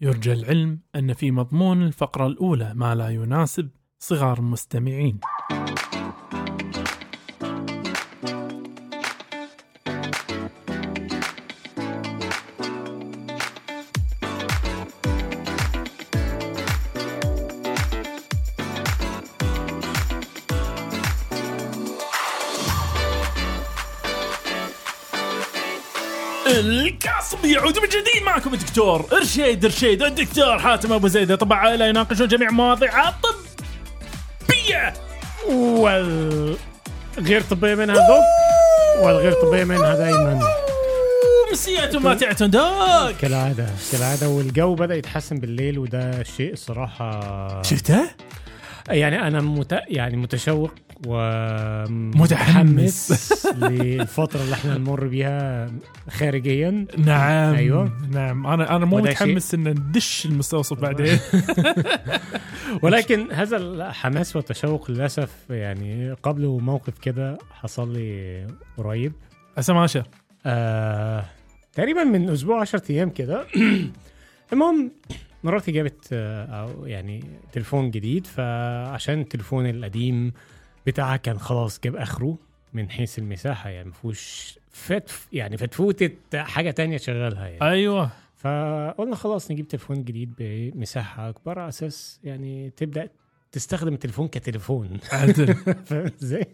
يرجى العلم أن في مضمون الفقرة الأولى ما لا يناسب صغار المستمعين الكاس يعود من معكم الدكتور إرشيد إرشيد الدكتور حاتم أبو زيد طبعا عائله يناقشون جميع مواضيع الطبية والغير طبية منها ذوق والغير طبية منها دايما مسيات ما تعتندك كالعادة كالعادة والجو بدأ يتحسن بالليل وده شيء الصراحة شفته؟ يعني أنا مت... يعني متشوق متحمس. للفترة اللي إحنا نمر بيها خارجيا. نعم. أيوة. نعم. أنا أنا مو متحمس إن ندش المستوصف بعدين. ولكن هذا الحماس والتشوق للأسف يعني قبله موقف كده حصل لي قريب. اسماشة آه، تقريبا من أسبوع 10 أيام كده. المهم مراتي جابت آه، أو يعني تليفون جديد فعشان التليفون القديم بتاعها كان خلاص جاب آخره من حيث المساحة يعني ما فيهوش فت يعني فتفوتة حاجة تانية شغالها يعني. أيوه. فقلنا خلاص نجيب تليفون جديد بمساحة أكبر على أساس يعني تبدأ تستخدم التليفون كتليفون. فاهم إزاي؟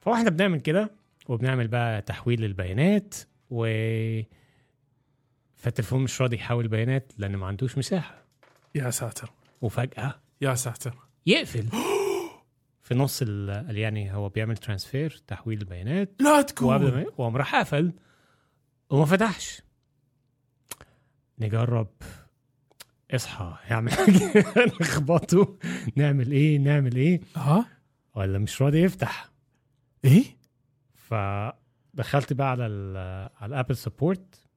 فاحنا بنعمل كده وبنعمل بقى تحويل للبيانات و فالتليفون مش راضي يحول بيانات لأن ما عندوش مساحة. يا ساتر. وفجأة يا ساتر. يقفل. في نص ال يعني هو بيعمل ترانسفير تحويل البيانات. لا تكون. وقام راح قفل. وما فتحش. نجرب. اصحى. يعمل حاجة. نخبطه. نعمل إيه؟ نعمل إيه؟ ها؟ ولا مش راضي يفتح. إيه؟ فدخلت بقى على ال على ال Apple support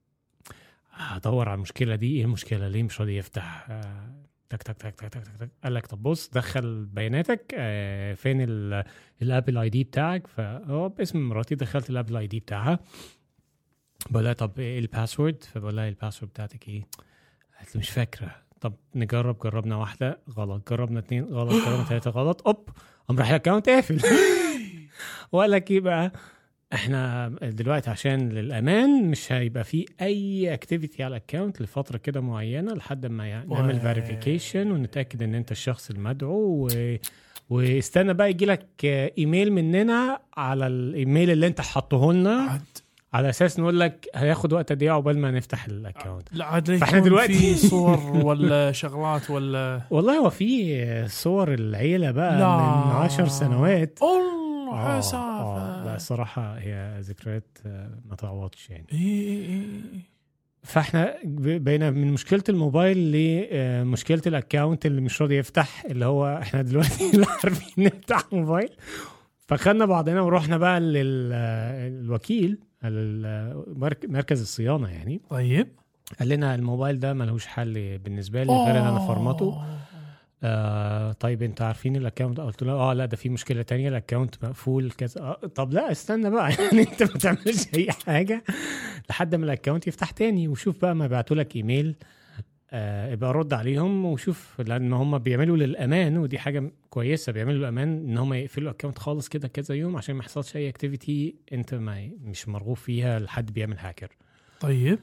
ادور على المشكلة دي. إيه المشكلة؟ ليه مش راضي يفتح؟ آه، تك تك تك تك تك تك. قال لك طب بص دخل بياناتك آه، فين ال- ال Apple ID بتاعك؟ فهو باسم مراتي دخلت ال Apple ID بتاعها. بقول لها طب إيه ال password؟ فبقول لها ال password بتاعتك إيه؟ قالت لي مش فاكرة. طب نجرب جربنا واحدة غلط جربنا اتنين غلط جربنا ثلاثة غلط أوب قام راح ال account قافل. وقال لك إيه بقى؟ إحنا دلوقتي عشان للأمان مش هيبقى في أي activity على ال account لفترة كده معينة لحد ما نعمل verification ونتأكد إن أنت الشخص المدعو و... واستنى بقى يجي لك ايميل مننا على الايميل اللي أنت حاطه لنا. على أساس نقول لك هياخد وقت قد إيه عقبال ما نفتح ال account لا عاد يكون دلوقتي- في صور ولا شغلات ولا والله هو في صور العيلة بقى لا. من عشر سنوات. الله آه، آه، الصراحه هي ذكريات آه، ما تعوضش يعني. إيه إيه إيه فاحنا ب- بقينا من مشكلة الموبايل لمشكله الاكونت اللي مش راضي يفتح اللي هو إحنا دلوقتي لا عارفين نفتح موبايل. فخدنا بعضنا ورحنا بقى للوكيل مركز الصيانة يعني. طيب. قال لنا الموبايل ده ملهوش حل بالنسبة لي غير إن أنا فرمته آه طيب انت عارفين ال account؟ قلت له آه لا ده في مشكلة تانية ال account مقفول كذا. آه طب لا استنى بقى. يعني انت ما تعملش أي حاجة. لحد ما ال account يفتح تاني وشوف بقى ما بعتوا لك إيميل. آه يبقى رد عليهم وشوف لأن هم بيعملوا للأمان ودي حاجة كويسة بيعملوا الامان إن هم يقفلوا ال account خالص كده كذا يوم عشان ما يحصلش أي activity أنت ما مش مرغوب فيها لحد بيعمل هاكر طيب.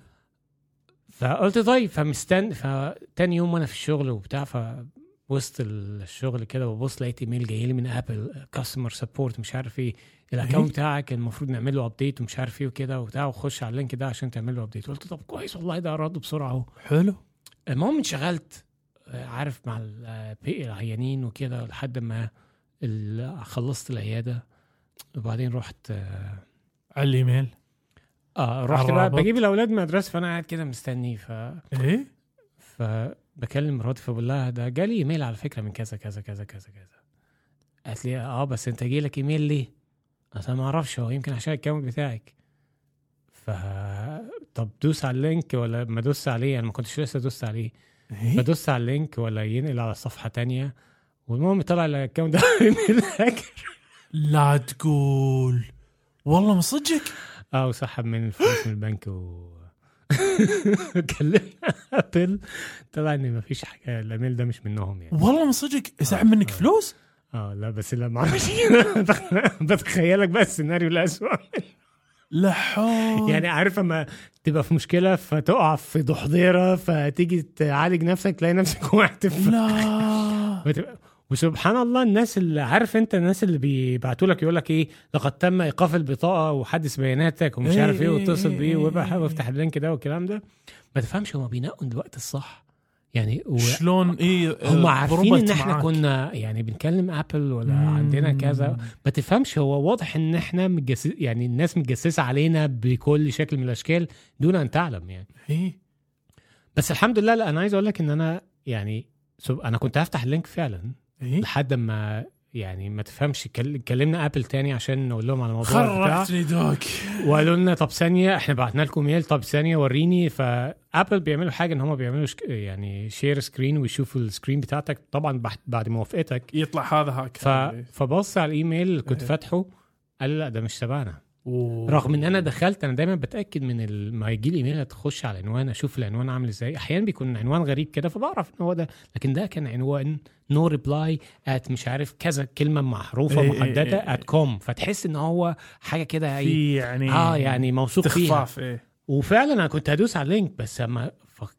فقلت طيب فمستني فتاني يوم وأنا في الشغل وبتاع ف وسط الشغل كده ببص لقيت إيميل جاي لي من Apple customer support مش عارف إيه. ال account بتاعك المفروض نعمل له update ومش عارف إيه وكده وبتاع وخش على ال link ده عشان تعمل له update قلت طب كويس والله ده رد بسرعة أهو. حلو. المهم انشغلت عارف مع ال- آه، بي- العيانين وكده لحد ما خلصت العيادة. وبعدين رحت على الايميل آه رحت بقى. بجيب الأولاد من المدرسة فأنا قاعد كده مستني ف إيه؟ فبكلم مراتي فبقول لها ده جالي إيميل على فكرة من كذا كذا كذا كذا كذا. قالت لي آه بس أنت جاي لك إيميل ليه؟ لها ما أعرفش هو يمكن عشان ال account بتاعك. ف طب دوس على ال link ولا ما دوس عليه؟ أنا ما كنتش لسه دوست عليه. بدوس على ال link ولا ينقل على صفحة تانية. والمهم طلع ال account ده هاكر لا تقول. والله من صدقك آه وسحب من الفلوس من البنك و كلمنا Apple طلع ان مفيش حاجة الإيميل ده مش منهم يعني. والله من صدق سحب منك فلوس؟ آه لا بس لا ما أعرفش. بتخيلك بقى السيناريو الاسوء لا حول. يعني عارف أما تبقى في مشكلة فتقع في دحديرة فتيجي تعالج نفسك تلاقي نفسك وقعت في لا. وسبحان الله الناس اللي عارف انت الناس اللي بيبعتوا لك يقول لك إيه لقد تم ايقاف البطاقة وحدث بياناتك ومش عارف إيه إيه واتصل بيه وابقى إيه وافتح ال link ده والكلام ده. ما تفهمش هما بينقوا الوقت الصح. يعني و... شلون؟ إيه هم عارفين ضربت إن إحنا معاك. كنا يعني بنكلم Apple ولا مم. عندنا كذا. ما تفهمش هو واضح إن إحنا متجسس يعني الناس متجسسة علينا بكل شكل من الأشكال دون أن تعلم يعني. إيه. بس الحمد لله لأ أنا عايز أقول لك إن أنا يعني سب- أنا كنت هفتح ال link فعلا. إيه؟ لحد ما يعني ما تفهمش كل- كلمنا Apple تاني عشان نقول لهم على الموضوع خرجتني دوك. وقالوا لنا طب ثانية إحنا بعتنا لكم mail طب ثانية وريني. ف Apple بيعملوا حاجة إن هم بيعملوا شك... يعني share screen ويشوفوا ال screen بتاعتك. طبعا بعد- موافقتك يطلع هذا hack ف... فبص على الايميل اللي كنت إيه. فاتحه قال لا ده مش تبعنا. أوه. رغم إن أنا دخلت أنا دايما بتأكد من ال... ما يجي لي ايميل تخش على العنوان أشوف العنوان عامل إزاي. أحيانا بيكون عنوان غريب كده فبعرف إن هو ده. لكن ده كان عنوان no reply at مش عارف كذا كلمة محروفه إيه إيه محددة إيه. at com فتحس إن هو حاجة كده في يعني آه يعني موثوق فيها. إيه. وفعلا أنا كنت هدوس على ال link بس اما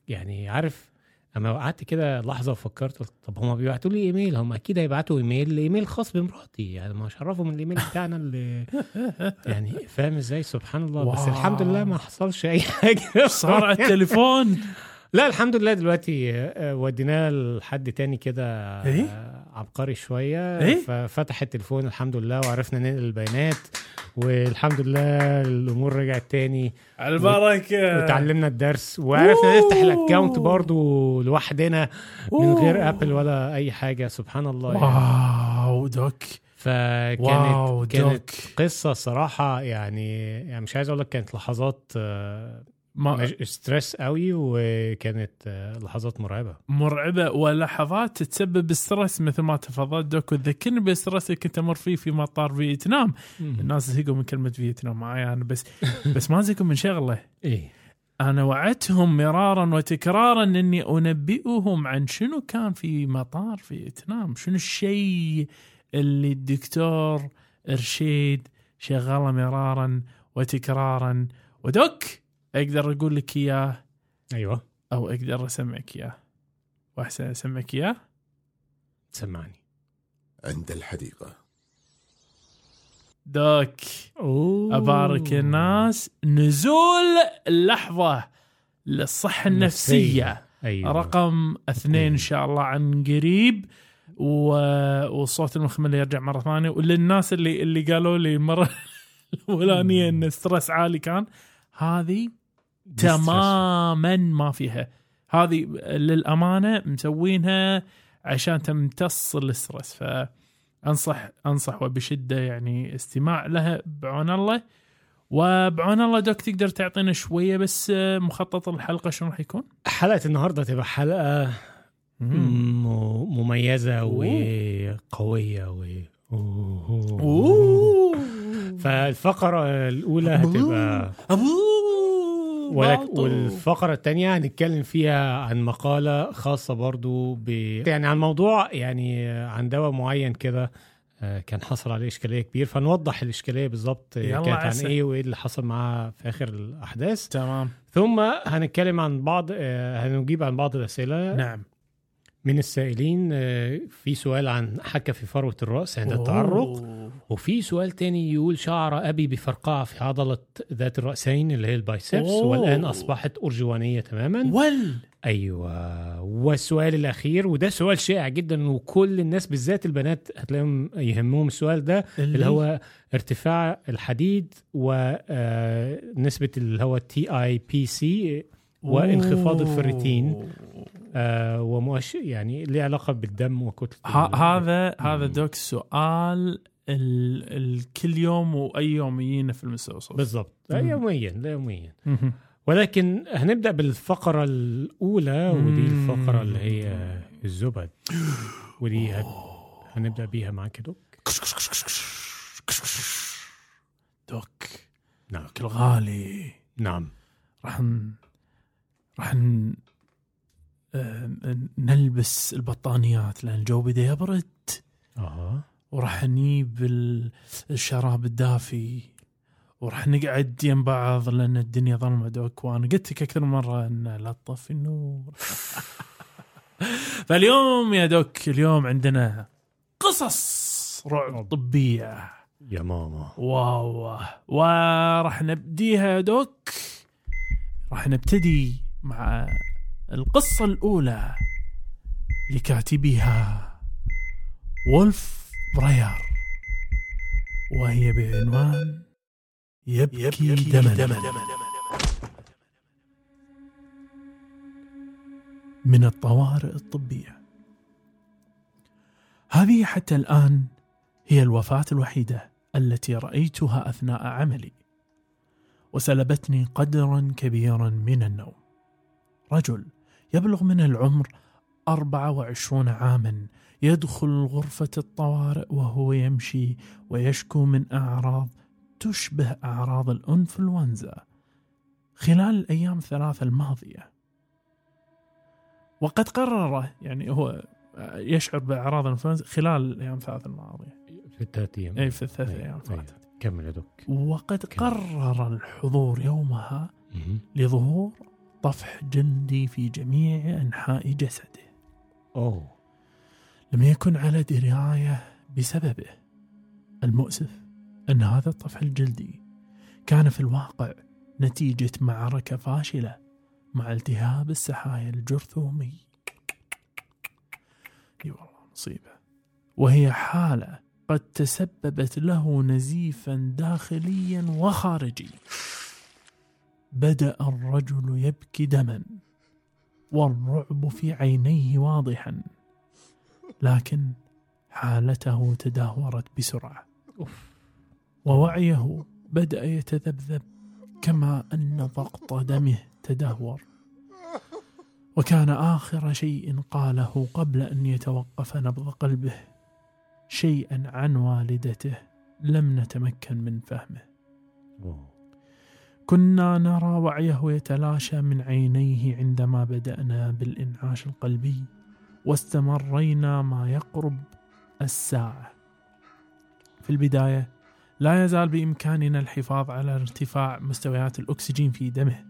يعني عارف اما قعدت كده لحظة وفكرت قلت طب هم بيبعتوا لي إيميل هم أكيد هيبعتوا email email خاص بمراتي يعني ما عرفوا من الإيميل بتاعنا اللي يعني فاهم إزاي؟ سبحان الله بس wow. الحمد لله ما حصلش أي حاجة. صار على التليفون. لا الحمد لله دلوقتي آه، وديناه لحد تاني كده إيه؟ آه، عبقري شوية إيه؟ ففتح التليفون الحمد لله وعرفنا ننقل البيانات والحمد لله الأمور رجعت تاني البركة وتعلمنا الدرس وعرفنا نفتح ال account برضو لوحدنا من غير. Apple ولا أي حاجة سبحان الله يعني. wow doc فكانت wow كانت doc قصة صراحة يعني يعني مش عايز أقول لك كانت لحظات آه، ما stress قوي وكانت آه، لحظات مرعبة. مرعبة ولحظات تسبب stress مثل ما تفضلت دوك وتذكرني بال stress اللي كنت أمر فيه في مطار فيتنام. الناس زهقوا من كلمة فيتنام معي أنا بس بس ما زهقوا من شغلة. إيه. أنا وعدتهم مرارا وتكرارا إني أنبئهم عن شنو كان في مطار فيتنام. شنو الشيء اللي الدكتور إرشيد شغله مرارا وتكرارا. ودك أقدر أقول لك إياه؟ أيوه. أو أقدر أسمعك إياه. وأحسن أسمعك إياه؟ سمعني. عند الحديقة. دوك. أوه. أبارك الناس. نزول اللحظه للصحة النفسية. أيوه. رقم اثنين إن شاء الله عن قريب. و... والصوت المخمل يرجع مرة ثانية. وللناس اللي اللي قالوا لي المره الأولانية إن ال stress عالي كان. هذه تماما ما فيها. هذه للأمانة مسوينها عشان تمتص ال stress فأنصح أنصح وبشدة يعني استماع لها بعون الله. وبعون الله doc تقدر تعطينا شوية بس مخطط الحلقة شنو راح يكون؟ حلقة النهارده تبقى حلقة مميزة أوه. وقوية و أوه. فالفقرة الأولى هتبقى ولك والفقرة التانية هنتكلم فيها عن مقالة خاصة برضو ب... يعني عن موضوع يعني عن دواء معين كده آه، كان حصل عليه إشكالية كبير. فنوضح الإشكالية بالظبط كانت عن عسل. إيه وإيه اللي حصل معاه في آخر الأحداث. تمام. ثم هنتكلم عن بعض آه، هنجيب عن بعض الأسئلة. نعم. من السائلين آه، في سؤال عن حكة في فروة الرأس عند التعرق. وفي سؤال تاني يقول شعر أبي بفرقعة في عضلة ذات الرأسين اللي هي ال biceps. والآن أصبحت أرجوانية تماما ول أيوة والسؤال الأخير وده سؤال شائع جدا وكل الناس بالذات البنات هتلاقيهم يهمهم السؤال ده اللي هو ارتفاع الحديد ونسبة اللي هو TIBC وانخفاض. الفريتين آه ومؤش يعني ليه علاقة بالدم وكتلة ه- ال- هذا. هذا دوك سؤال ال... ال... كل يوم وأي يوم يجينا في المستوصف بالضبط مم. يوميا لا يوميا. ولكن هنبدأ بالفقرة الأولى ودي. الفقرة اللي هي الزبد ودي. هنبدأ بيها معاك دوك دوك نعم الغالي نعم راح راح ن... آه، نلبس البطانيات لأن الجو بدا يبرد آه وراح نجيب ال- الشراب الدافي. وراح نقعد يم بعض لأن الدنيا ظلمة. دوك وأنا قلت لك أكثر من مرة أن لا تطفي النور. فاليوم يا دوك اليوم عندنا قصص رعب. طبية. يا ماما. واو. وراح نبديها يا دوك. راح نبتدي مع القصة الأولى لكاتبها وولف براير وهي بعنوان يبكي, يبكي دما, دما من الطوارئ الطبية. هذه حتى الآن هي الوفاة الوحيدة التي رأيتها أثناء عملي وسلبتني قدرا كبيرا من النوم. رجل يبلغ من العمر 24 عاما يدخل غرفة الطوارئ وهو يمشي ويشكو من أعراض تشبه أعراض الإنفلونزا خلال الأيام الثلاثة الماضية وقد قرر يعني هو يشعر بأعراض الإنفلونزا خلال الأيام الثلاثة الماضية في الثلاث أيام أي في الثلاث أي- أيام. فاتت كمل يا دوك وقد كمل. قرر الحضور يومها. لظهور طفح جلدي في جميع أنحاء جسده. أوه. لم يكن على دراية بسببه. المؤسف أن هذا الطفح الجلدي كان في الواقع نتيجة معركة فاشلة مع التهاب السحايا الجرثومي. إي والله مصيبة. وهي حالة قد تسببت له نزيفا داخليا وخارجي بدأ الرجل يبكي دما والرعب في عينيه واضحا لكن حالته تدهورت بسرعة. ووعيه بدأ يتذبذب كما أن ضغط دمه تدهور. وكان آخر شيء قاله قبل أن يتوقف نبض قلبه شيئا عن والدته لم نتمكن من فهمه. أوه. كنا نرى وعيه يتلاشى من عينيه عندما بدأنا بالإنعاش القلبي واستمرينا ما يقرب الساعة. في البداية لا يزال بإمكاننا الحفاظ على ارتفاع مستويات الأكسجين في دمه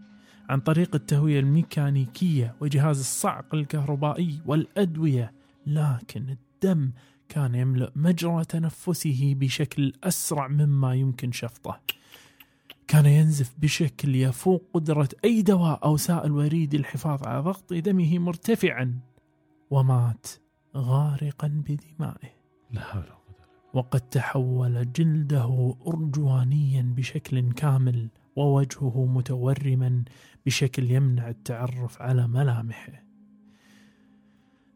عن طريق التهوية الميكانيكية وجهاز الصعق الكهربائي والأدوية لكن الدم كان يملأ مجرى تنفسه بشكل أسرع مما يمكن شفطه. كان ينزف بشكل يفوق قدرة أي دواء أو سائل وريد الحفاظ على ضغط دمه مرتفعا ومات غارقا بدمائه. لا حول وقد تحول جلده أرجوانيا بشكل كامل ووجهه متورما بشكل يمنع التعرف على ملامحه.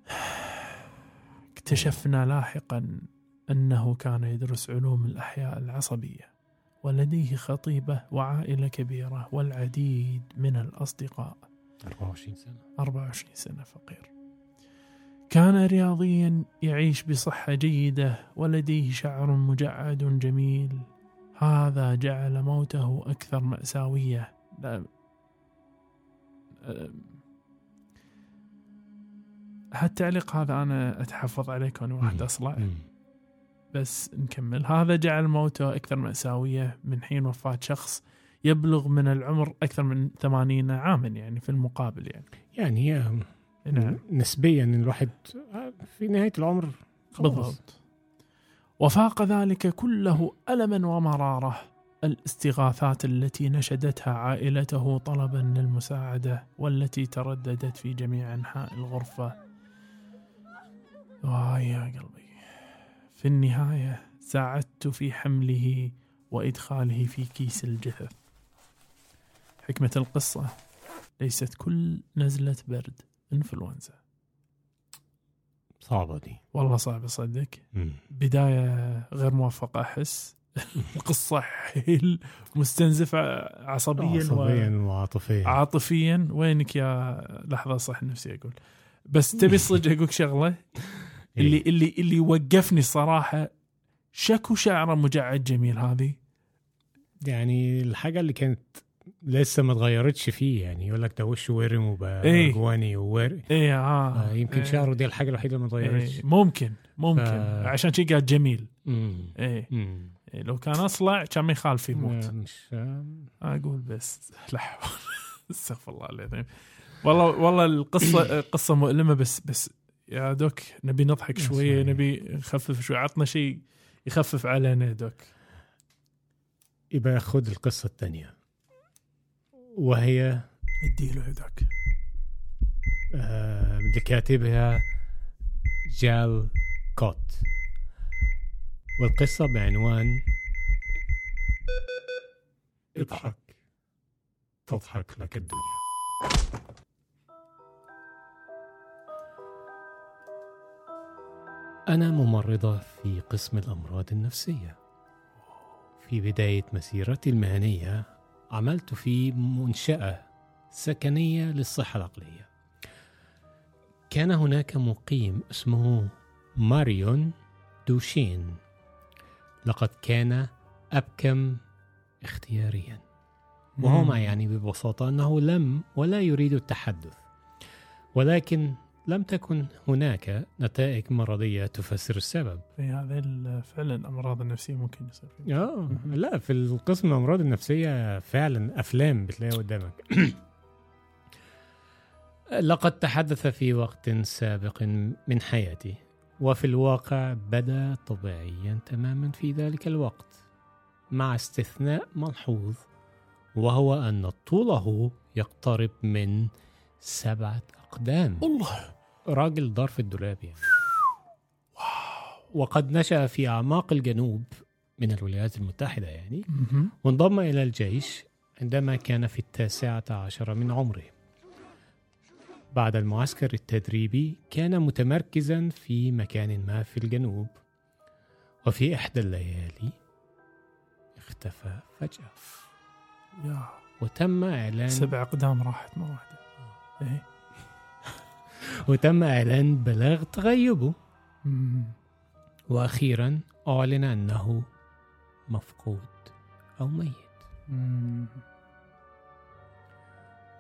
اكتشفنا لاحقا أنه كان يدرس علوم الأحياء العصبية. ولديه خطيبة وعائلة كبيرة والعديد من الأصدقاء. 24 سنة. 24 سنة فقير. كان رياضيا يعيش بصحة جيدة ولديه شعر مجعد جميل. هذا جعل موته أكثر مأساوية. لا أم. هالتعليق هذا؟ أنا أتحفظ عليه كوني واحد. أصلع. بس نكمل. هذا جعل موته أكثر مأساوية من حين وفاة شخص يبلغ من العمر أكثر من ثمانين عاما يعني في المقابل يعني. يعني هي نعم. نسبيا الواحد في نهاية العمر خلاص. بالضبط. وفاق ذلك كله ألما ومرارة الاستغاثات التي نشدتها عائلته طلبا للمساعدة والتي ترددت في جميع أنحاء الغرفة. آه يا قلبي. في النهاية ساعدت في حمله وإدخاله في كيس الجثث حكمة القصة ليست كل نزلة برد إنفلونزا. صعبة دي. والله صعب أصدق مم. بداية غير موفقة أحس. القصة حيل مستنزفة عصبيا عصبيا وعاطفيا. وعاطفيا وينك يا لحظة صح نفسي أقول. بس تبي صدق أقولك شغلة؟ اللي إيه. اللي اللي وقفني الصراحة شكو شعرة مجعد جميل هذه يعني الحاجة اللي كانت لسه ما اتغيرتش فيه يعني يقول لك ده وشه ورم وبقى إيه. جواني وور إيه آه آه يمكن إيه. شعره دي الحاجة الوحيدة اللي ما اتغيرتش إيه. ممكن ممكن ف- عشان شي قاعد جميل مم. مم. إيه، لو كان أصلع كان ما يخالف يموت مش أقول بس لا استغفر الله العظيم والله والله القصة قصه مؤلمة بس بس يا دوك نبي نضحك شوية. نبي نخفف شوي. عطنا شيء يخفف علينا دوك. يبقى خذ القصة الثانية. وهي؟ اديله دوك. آه، لكاتبها جال كوت. والقصة بعنوان اضحك. تضحك لك الدنيا. أنا ممرضة في قسم الأمراض النفسية. في بداية مسيرتي المهنية عملت في منشأة سكنية للصحة العقلية. كان هناك مقيم اسمه ماريون دوشين. لقد كان أبكم اختياريا. وهو ما يعني ببساطة أنه لم ولا يريد التحدث. ولكن لم تكن هناك نتائج مرضية تفسر السبب. في هذه فعلا الأمراض النفسية ممكن يصير آه لا في القسم الأمراض النفسية فعلا أفلام بتلاقيها قدامك. لقد تحدث في وقت سابق من حياتي وفي الواقع بدا طبيعيا تماما في ذلك الوقت مع استثناء ملحوظ وهو أن طوله يقترب من سبعة أقدام. الله! راجل دار في الدولاب يعني. وقد نشأ في أعماق الجنوب من الولايات المتحدة يعني. وانضم إلى الجيش عندما كان في التاسعة عشر من عمره. بعد المعسكر التدريبي كان متمركزا في مكان ما في الجنوب. وفي إحدى الليالي اختفى فجأة. وتم إعلان سبع أقدام راحت مرة واحدة. إيه. وتم إعلان بلاغ تغيبه. وأخيرا أعلن أنه مفقود أو ميت.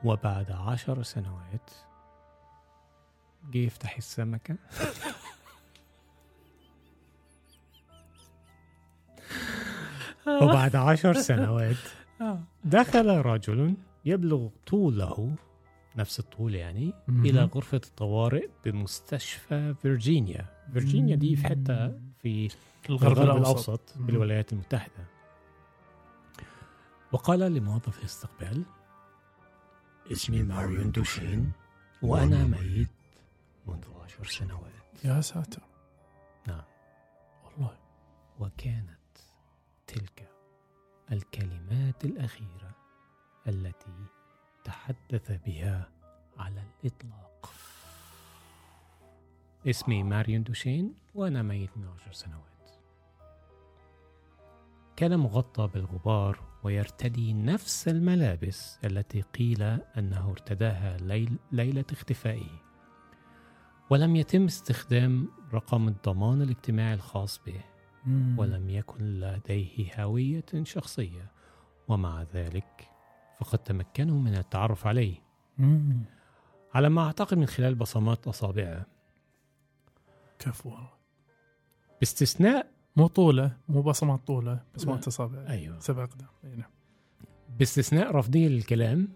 وبعد عشر سنوات جه يفتح السمكة وبعد عشر سنوات آه. دخل رجل يبلغ طوله نفس الطول يعني. إلى غرفة الطوارئ بمستشفى فيرجينيا. فيرجينيا دي في حتة في الغرب الأوسط. مم. بالولايات المتحدة. وقال لموظف الاستقبال اسمي ماريون دوشين وأنا ميت منذ عشر سنوات. يا ساتر. نعم. والله. وكانت تلك الكلمات الأخيرة التي تحدث بها على الإطلاق. اسمي ماريون دوشين وأنا ميت من عشر سنوات. كان مغطى بالغبار ويرتدي نفس الملابس التي قيل أنه ارتداها ليل ليلة اختفائه. ولم يتم استخدام رقم الضمان الاجتماعي الخاص به. ولم يكن لديه هوية شخصية. ومع ذلك فقد تمكنوا من التعرف عليه. مم. على ما أعتقد من خلال بصمات أصابعه. كفو. والله باستثناء مو طولة مو بصمات طولة بصمات لا. أصابع. أيوه. سبع أقدام. إي نعم. باستثناء رفضه للكلام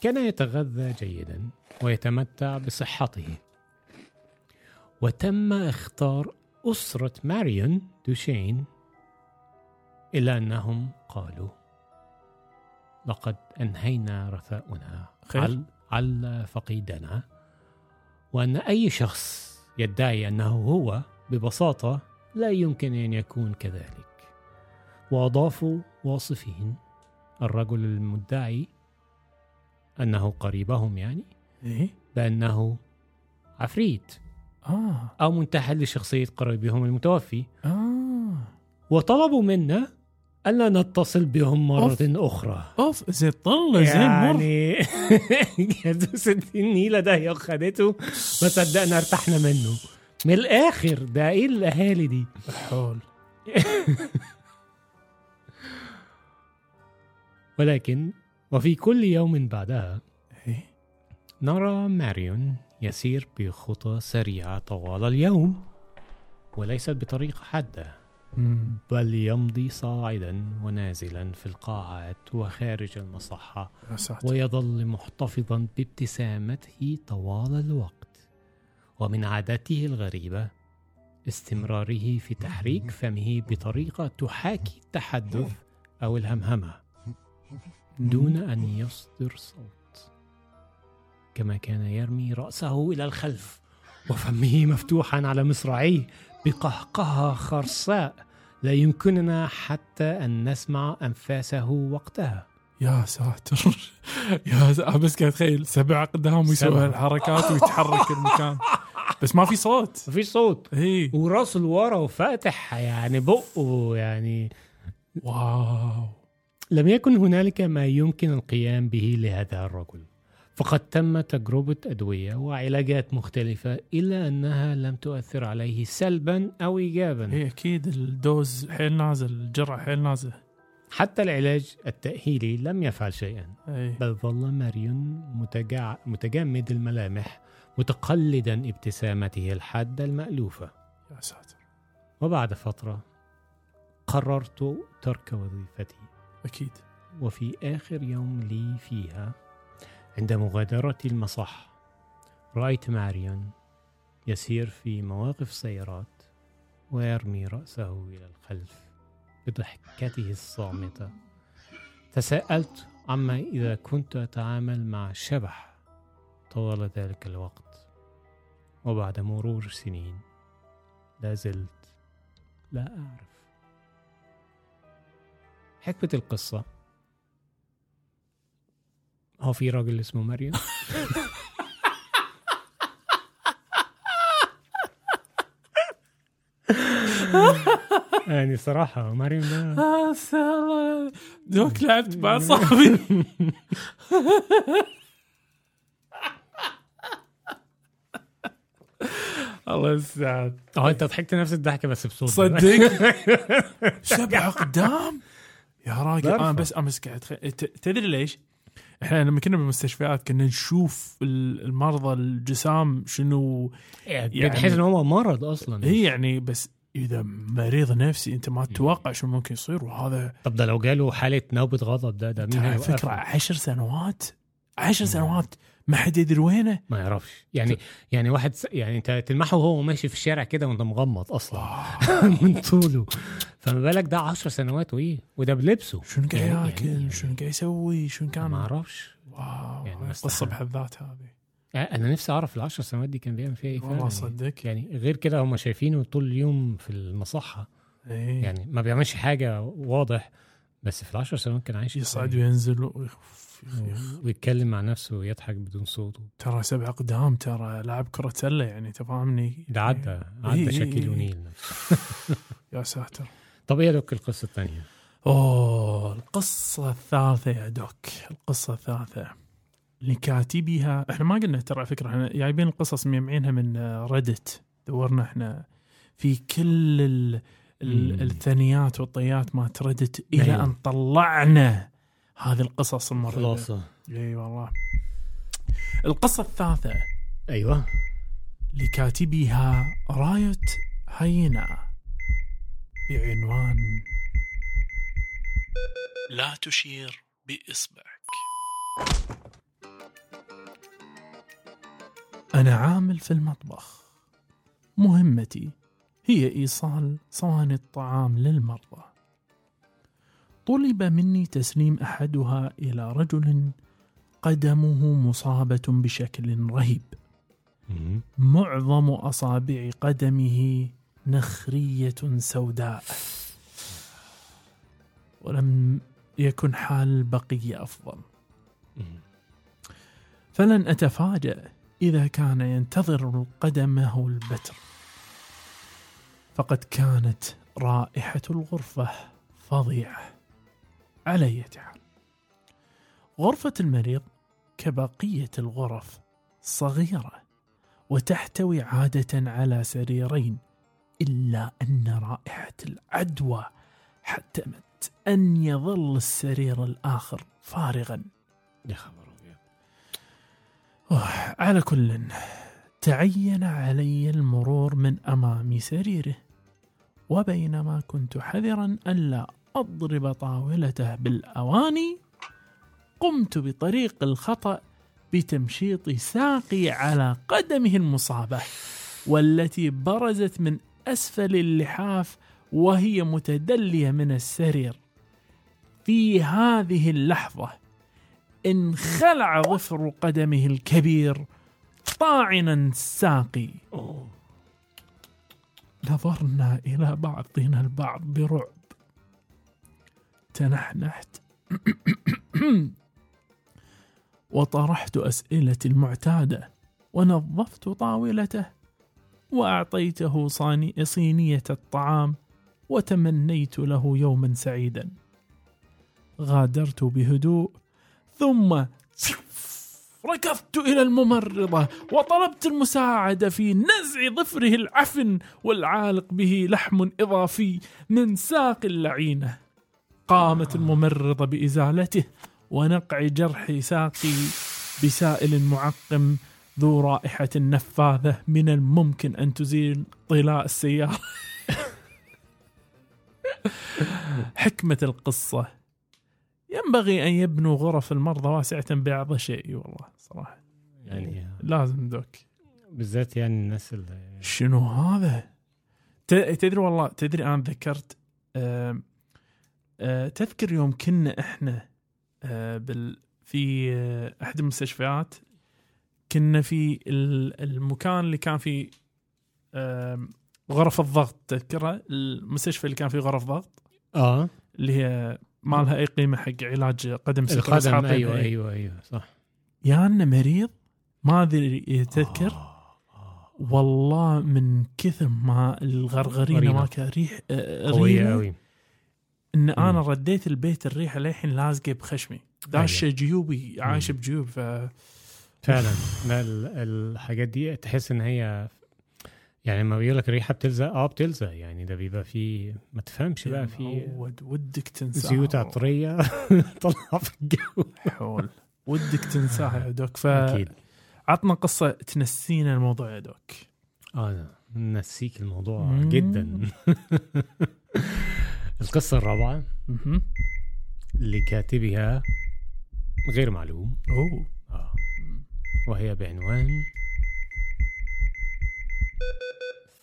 كان يتغذى جيدا ويتمتع بصحته. وتم اختار أسرة ماريون دوشين إلا أنهم قالوا لقد أنهينا رثاؤنا خير. على, على فقيدنا. وأن أي شخص يدعي أنه هو ببساطة لا يمكن أن يكون كذلك. وأضافوا واصفين الرجل المدعي أنه قريبهم يعني إيه؟ بأنه عفريت. آه. أو منتحل لشخصية قريبهم المتوفي. آه. وطلبوا منا ألا نتصل بهم مرة أوف. أخرى أوف زين طلة زين مر يعني جدوس النيلة ده خدته ما صدقنا ارتحنا منه من الآخر ده إيه الأهالي دي حول ولكن وفي كل يوم بعدها إيه. نرى ماريون يسير بخطى سريعة طوال اليوم وليست بطريقة حادة. بل يمضي صاعدا ونازلا في القاعات وخارج المصحة ويظل محتفظا بابتسامته طوال الوقت. ومن عادته الغريبة استمراره في تحريك فمه بطريقة تحاكي التحدث أو الهمهمة دون أن يصدر صوت. كما كان يرمي رأسه إلى الخلف وفمه مفتوحا على مصراعيه بقهقهة خرساء لا يمكننا حتى أن نسمع أنفاسه وقتها. يا ساتر. يا س... بس قاعد اتخيل سبع أقدام ويسوي. الحركات ويتحرك المكان. بس ما في صوت. ما في صوت. إي. وراسه لورا وفاتح يعني بقه يعني. wow. لم يكن هنالك ما يمكن القيام به لهذا الرجل. فقد تم تجربة أدوية وعلاجات مختلفة إلا أنها لم تؤثر عليه سلبا أو إيجابا. اي أكيد ال dose حيل نازل الجرعه حيل نازله حتى العلاج التأهيلي لم يفعل شيئا. أي. بل ظل ماريون متجع... متجمد الملامح متقلدا ابتسامته الحادة المألوفة. يا ساتر. وبعد فترة قررت ترك وظيفتي. أكيد. وفي آخر يوم لي فيها عند مغادرة المصح. رأيت ماريون يسير في مواقف سيارات ويرمي رأسه إلى الخلف بضحكته الصامتة. تساءلت عما إذا كنت أتعامل مع شبح طوال ذلك الوقت وبعد مرور سنين لا زلت لا أعرف. حكمة القصة. هو في راجل اسمه مريم. يعني صراحة مريم ده آه سلام. دوك لعبت مع صاحبي. الله يسعد آه انت ضحكت نفس الضحكة بس بصوت. صدق؟ سبع اقدام يا راجل. أنا بس بس قاعد تدري ليش؟ إحنا لما كنا بالمستشفيات كنا نشوف ال- المرضى الجسام شنو يعني يعني- بتحس ان هو مرض أصلا هي يعني بس إذا مريض نفسي أنت ما تتوقع شو ممكن يصير وهذا طب ده لو جاله حالة نوبة غضب ده ده مين؟ فكرة عشر سنوات عشر سنوات ما حد يدري وينه. ما يعرفش. يعني يعني واحد س... يعني انت تلمحه وهو ماشي في الشارع كده وانت مغمض أصلا. من طوله. فما بالك ده 10 سنوات وإيه؟ وده بلبسه. شنو قاعد يعني- ياكل؟ يعني- شنو قاعد يسوي؟ شنو ما كان أعرفش. واو. يعني قصة. بحد ذات هذه. أنا نفسي أعرف العشر سنوات دي كان بيعمل فيها إيه والله صدق يعني غير كده هم شايفينه طول اليوم في المصحة. إيه. يعني ما بيعملش حاجة واضح. بس في العشر سنوات كان عايش يصعد؟ وينزل ويتكلم مع نفسه ويضحك بدون صوت. ترى سبع أقدام ترى لاعب كرة سلة يعني تفهمني؟ ده عدى عدى إيه. ونيل. يا ساتر. طب إيه يا دوك القصة الثانية؟ أوه القصة الثالثة يا دوك. القصة الثالثة. لكاتبها إحنا ما قلنا ترى فكرة إحنا جايبين القصص مجمعينها من ريدت دورنا إحنا في كل ال. الثنيات والطيات ما تردت إلى أيوة. أن طلعنا. هذه القصص المرة خلاصة. إي والله. القصة الثالثة. أيوه. لكاتبها رايت هينا بعنوان لا تشير بإصبعك. أنا عامل في المطبخ. مهمتي هي إيصال صواني الطعام للمرضى. طلب مني تسليم أحدها إلى رجل قدمه مصابة بشكل رهيب. معظم أصابع قدمه نخرية سوداء. ولم يكن حال البقية أفضل. مم. فلن أتفاجأ إذا كان ينتظر قدمه البتر. فقد كانت رائحة الغرفة فظيعة. على أية حال غرفة المريض كبقية الغرف صغيرة وتحتوي عادة على سريرين إلا أن رائحة العدوى حتمت أن يظل السرير الآخر فارغا. يا خبر على كل تعين علي المرور من امام سريره وبينما كنت حذرا الا أضرب طاولته بالأواني. قمت بطريق الخطأ بتمشيط ساقي على قدمه المصابة والتي برزت من أسفل اللحاف وهي متدلية من السرير. في هذه اللحظة انخلع ظفر قدمه الكبير طاعنا الساقي نظرنا إلى بعضنا البعض برعب. تنحنحت وطرحت اسئلتي المعتادة ونظفت طاولته وأعطيته صاني صينية الطعام وتمنيت له يوما سعيدا. غادرت بهدوء ثم ركضت إلى الممرضة وطلبت المساعدة في نزع ظفره العفن والعالق به لحم إضافي من ساق اللعينة. قامت الممرضة بإزالته ونقع جرح ساقي بسائل معقم ذو رائحة نفاذة من الممكن أن تزيل طلاء السيارة. حكمة القصة. ينبغي أن يبنوا غرف المرضى واسعة بعض شيء والله صراحة. يعني لازم دوك. بالذات يعني الناس اللي شنو هذا؟ ت- تدري والله تدري أنا ذكرت آه، تذكر يوم كنا إحنا آه، بال في آه، أحد المستشفيات كنا في ال- المكان اللي كان فيه غرف الضغط تذكرها المستشفى اللي كان فيه غرف ضغط؟ آه. اللي هي ما لها أي قيمة حق علاج قدم سكر القدم أيوه. أيوه أيوه صح. يانا مريض؟ ما أدري تذكر؟ آه، آه. والله من كثر ما الغرغرينة. ما كان ريح قوية قوي إن أنا. رديت البيت الريحه للحين لازقة بخشمي. داشه جيوبي عايشة بجيوب ف فعلا. لا ال- الحاجات دي تحس إن هي يعني لما بيقول لك الريحة بتلزق آه بتلزق. يعني ده بيبقى فيه ما تفهمش بقى في ود ودك تنساها. زيوت عطرية طلع في الجو. حول. ودك تنساها يا دوك. أكيد. فعطنا قصة تنسينا الموضوع يا دوك. آه نسيك الموضوع. جدا. القصة الرابعة مهم. لكاتبها غير معلوم. أوه. آه. وهي بعنوان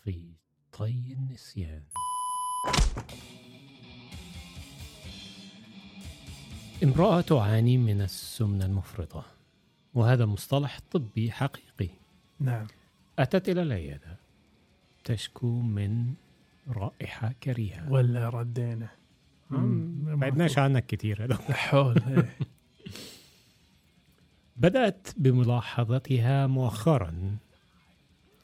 في طي النسيان. امرأة تعاني من السمنة المفرطة وهذا مصطلح طبي حقيقي. نعم. أتت إلى العيادة تشكو من رائحة كريهة. ولا ردينا. بعدناش عنك كتير هذا. حول إيه. بدأت بملاحظتها مؤخرا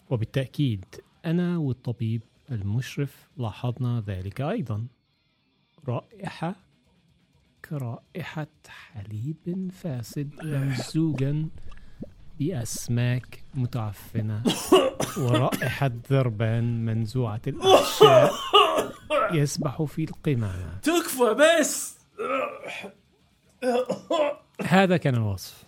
وبالتأكيد أنا والطبيب المشرف لاحظنا ذلك أيضا. رائحة كرائحة حليب فاسد ممزوجا. بأسماك متعفنة ورائحة ذربان منزوعة الأحشاء يسبح في القمامة. تكفى بس. هذا كان الوصف.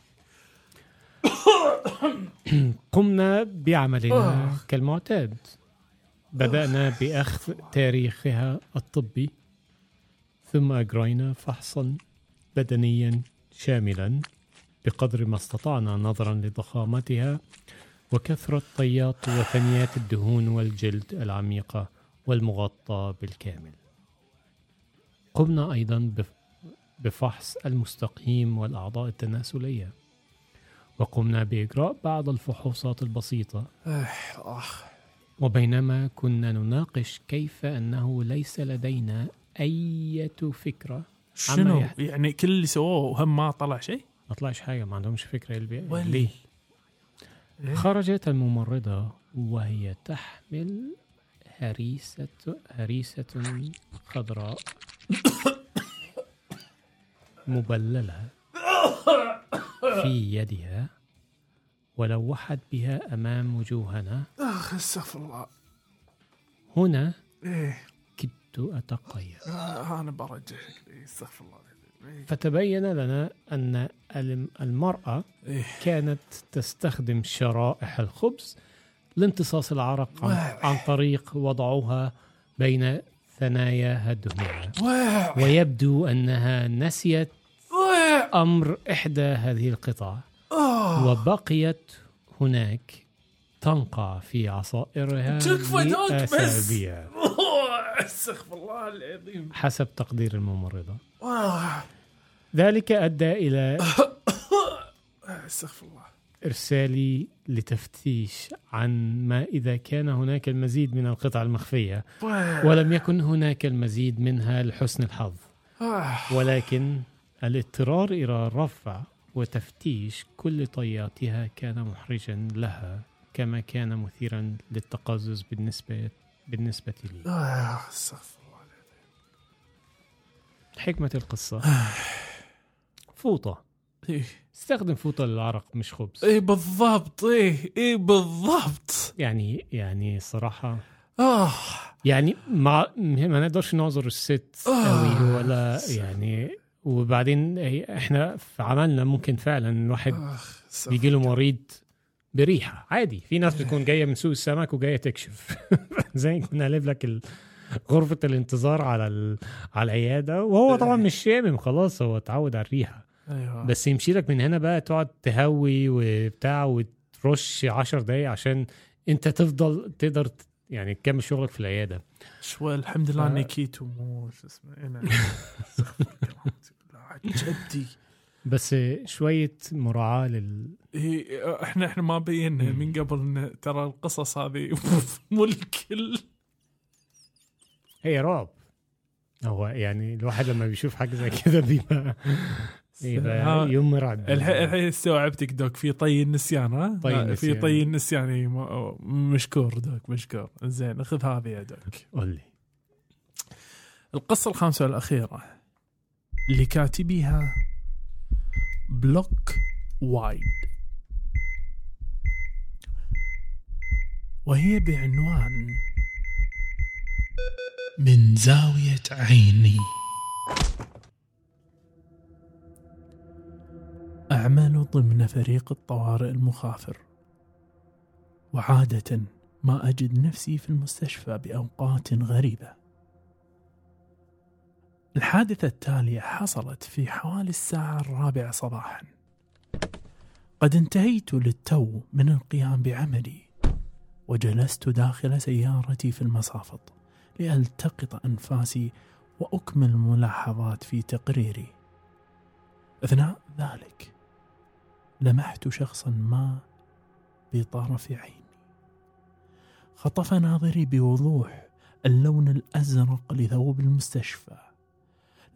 قمنا بعملنا كالمعتاد. بدأنا بأخذ تاريخها الطبي ثم أجرينا فحصا بدنيا شاملا. بقدر ما استطعنا نظرا لضخامتها وكثرة طيات وثنيات الدهون والجلد العميقة والمغطى بالكامل. قمنا أيضا بف- بفحص المستقيم والأعضاء التناسلية وقمنا بإجراء بعض الفحوصات البسيطة. وبينما كنا نناقش كيف أنه ليس لدينا أي فكرة شنو. يعني كل اللي سووه وهم ما طلع شيء؟ ما طلعش حاجة ما عندهمش فكرة البي... ولا. ليه إيه؟ خرجت الممرضة وهي تحمل هريسة هريسة خضراء مبللة في يدها ولوحت بها أمام وجوهنا. آخ استغفر الله. هنا إيه. كدت أتقيأ. آه أنا برجع شكلي استغفر الله. فتبين لنا أن الم- المرأة إيه. كانت تستخدم شرائح الخبز لامتصاص العرق عن, طريق وضعها بين ثناياها الدهنية ويبدو أنها نسيت أمر إحدى هذه القطع. آه. وبقيت هناك تنقع في عصائرها تكفى بس. استغفر الله العظيم حسب تقدير الممرضة. ذلك أدى إلى استغفر الله إرسالي لتفتيش عن ما إذا كان هناك المزيد من القطع المخفية. ولم يكن هناك المزيد منها لحسن الحظ. ولكن الاضطرار إلى رفع وتفتيش كل طياتها كان محرجا لها كما كان مثيرا للتقزز بالنسبة بالنسبة لي. آه. أستغفر الله حكمة القصة. فوطة. إيه. استخدم فوطة للعرق مش خبز. إيه بالضبط. إيه إيه بالضبط. يعني يعني صراحة. آه. يعني ما ما نقدرش نعذر الست آه. قوي ولا يعني وبعدين إحنا في عملنا ممكن فعلا الواحد استغفر بيجي له مريض. بريحة. عادي. في ناس بتكون جاية من سوق السمك وجاية تكشف. زي كنا قالب لك غرفة الانتظار على ال... على العيادة. وهو طبعا مش شامم. خلاص هو اتعود على الريحة. أيوه. بس يمشي لك من هنا بقى تقعد تهوي وبتاع وترش عشر دقايق عشان انت تفضل تقدر يعني تكمل شغلك في العيادة. شوي الحمد لله ف- اني كيتو مو شو اسمه عاد جدي. بس شوية مراعاة لل إيه، إحنا إحنا ما بينا من قبل ان ترى القصص هذه مو الكل. هي رعب. هو يعني الواحد لما بيشوف حاجة زي كده بيبقى يبقى يوم مرعب الحين الحين استوعبتك دوك في طي النسيان ها؟ طي لا، في النسيان. طي النسيان مشكور دوك مشكور. زين خذ هذه يا دوك. قول لي. القصة الخامسة والأخيرة. لكاتبها بلوك وايد. وهي بعنوان من زاوية عيني. أعمل ضمن فريق الطوارئ المخافر. وعادة ما أجد نفسي في المستشفى بأوقات غريبة. الحادثة التالية حصلت في حوالي الساعة الرابعة صباحا. قد انتهيت للتو من القيام بعملي وجلست داخل سيارتي في المصافط لألتقط أنفاسي وأكمل الملاحظات في تقريري. أثناء ذلك لمحت شخصا ما بطرف عيني. خطف ناظري بوضوح اللون الأزرق لثوب المستشفى.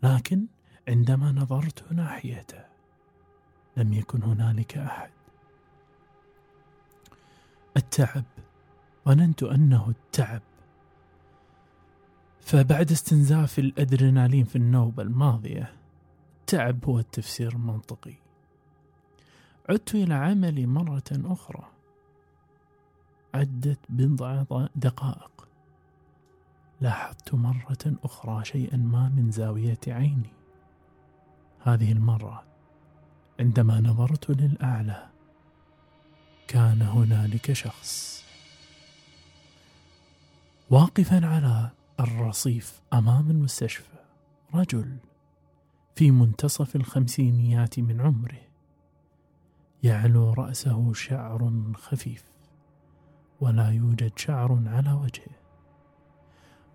لكن عندما نظرت ناحيته لم يكن هنالك أحد. التعب ظننت أنه التعب. فبعد استنزاف الأدرينالين في النوبة الماضية التعب هو التفسير المنطقي. عدت إلى عملي مرة أخرى. عدت بضع دقائق. لاحظت مرة أخرى شيئا ما من زاوية عيني. هذه المرة عندما نظرت للأعلى كان هنالك شخص. واقفا على الرصيف أمام المستشفى رجل في منتصف الخمسينيات من عمره. يعلو رأسه شعر خفيف ولا يوجد شعر على وجهه.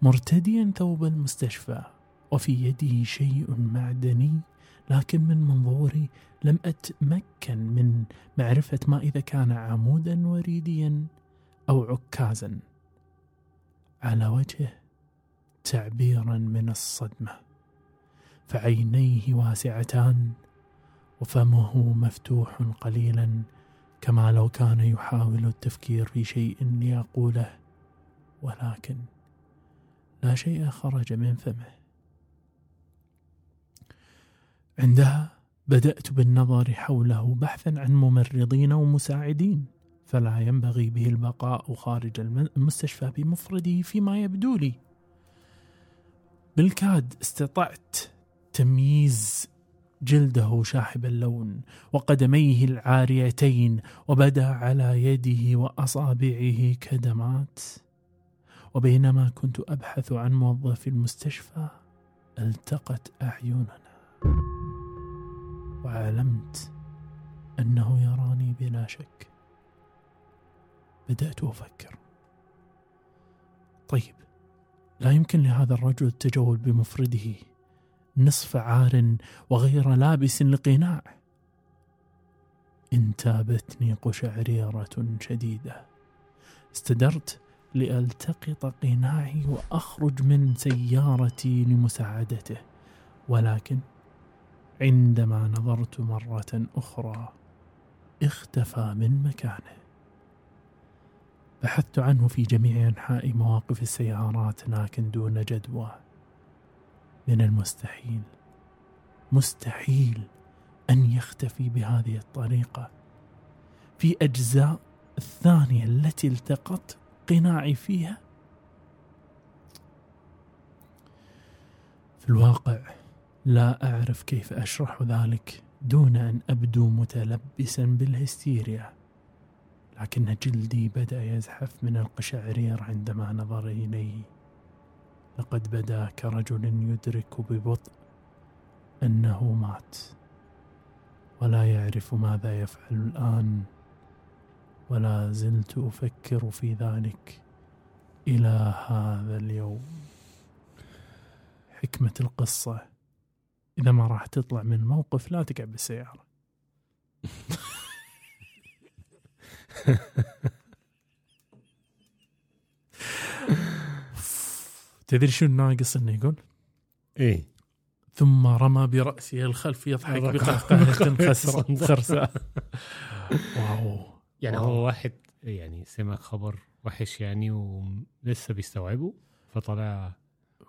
مرتديا ثوب المستشفى وفي يده شيء معدني لكن من منظوري لم أتمكن من معرفة ما إذا كان عمودا وريديا أو عكازا. على وجهه تعبيرا من الصدمة فعينيه واسعتان وفمه مفتوح قليلا كما لو كان يحاول التفكير في شيء ليقوله ولكن لا شيء خرج من فمه. عندها بدأت بالنظر حوله بحثا عن ممرضين ومساعدين فلا ينبغي به البقاء خارج الم- المستشفى بمفرده فيما يبدو لي. بالكاد استطعت تمييز جلده شاحب اللون وقدميه العاريتين وبدا على يده وأصابعه كدمات. وبينما كنت أبحث عن موظف المستشفى التقت أعيننا. وعلمت أنه يراني بلا شك. بدأت أفكر. طيب لا يمكن لهذا الرجل التجول بمفرده نصف عار وغير لابس لقناع. انتابتني قشعريرة شديدة. استدرت لألتقط قناعي وأخرج من سيارتي لمساعدته. ولكن عندما نظرت مرة أخرى اختفى من مكانه. بحثت عنه في جميع أنحاء مواقف السيارات لكن دون جدوى. من المستحيل مستحيل أن يختفي بهذه الطريقة. في أجزاء الثانية التي التقطت قناعي فيها؟ في الواقع لا أعرف كيف أشرح ذلك دون أن أبدو متلبسا بالهستيريا لكن جلدي بدأ يزحف من القشعرير عندما نظر الي لقد بدا كرجل يدرك ببطء أنه مات ولا يعرف ماذا يفعل الآن. ولا زلت أفكر في ذلك إلى هذا اليوم. حكمة القصة. إذا ما راح تطلع من الموقف لا تقعد بالسيارة. تدري شو الناقص إنه يقول؟ إيه. ثم رمى برأسه الخلف يضحك بقهقهة خرساء واو. يعني. هو واحد يعني سمع خبر وحش يعني ولسه بيستوعبه فطلع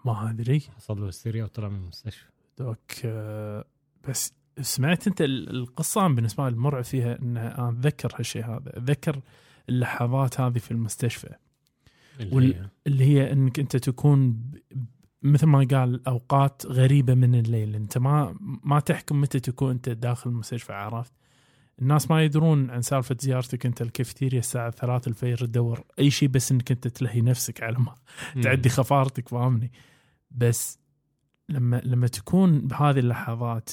ما أدري. حصل له هستيريا وطلع من المستشفى. دوك آه، بس سمعت أنت ال- القصة بالنسبة لي المرعب فيها إن أنا أتذكر هالشيء هذا أتذكر اللحظات هذه في المستشفى. اللي وال- هي- اللي هي إنك أنت تكون مثل ما قال أوقات غريبة من الليل أنت ما ما تحكم متى تكون أنت داخل المستشفى عرفت؟ الناس ما يدرون عن سالفة زيارتك انت الكافيتيريا الساعة 3 الفجر تدور أي شيء بس إنك انت تلهي نفسك على ما تعدي خفارتك فاهمني؟ بس لما لما تكون بهذه اللحظات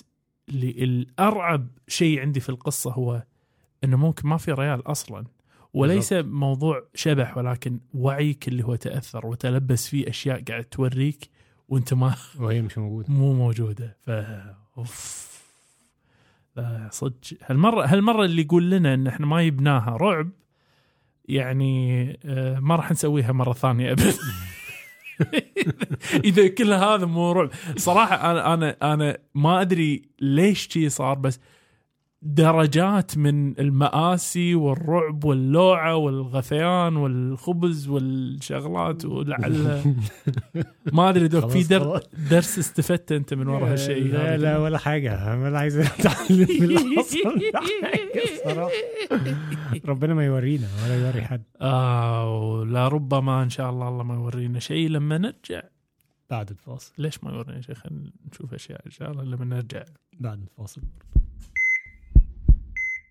اللي الأرعب شيء عندي في القصة هو إنه ممكن ما في ريال أصلا. وليس موضوع شبح ولكن وعيك اللي هو تأثر وتلبس فيه أشياء قاعد توريك وأنت ما وهي مش موجودة. مو موجودة. ف أوف. صدق. هالمره هالمرة اللي يقول لنا إن إحنا ما يبناها رعب يعني آه، ما راح نسويها مرة ثانية ابدا. إذا كل هذا مو رعب. صراحة أنا أنا أنا ما أدري ليش شي صار بس درجات من المآسي والرعب واللوعة والغثيان والخبز والشغلات ولعل ما أدري دوك في در. درس استفدت أنت من ورا هالشيء لا لا ولا حاجة. ولا عايز أتعلم حاجة. ربنا ما يورينا ولا يوري حد. آه لا ربما إن شاء الله الله ما يورينا شيء لما نرجع. بعد الفاصل. ليش ما يورينا شيء؟ خلينا نشوف أشياء إن شاء الله لما نرجع. بعد الفاصل.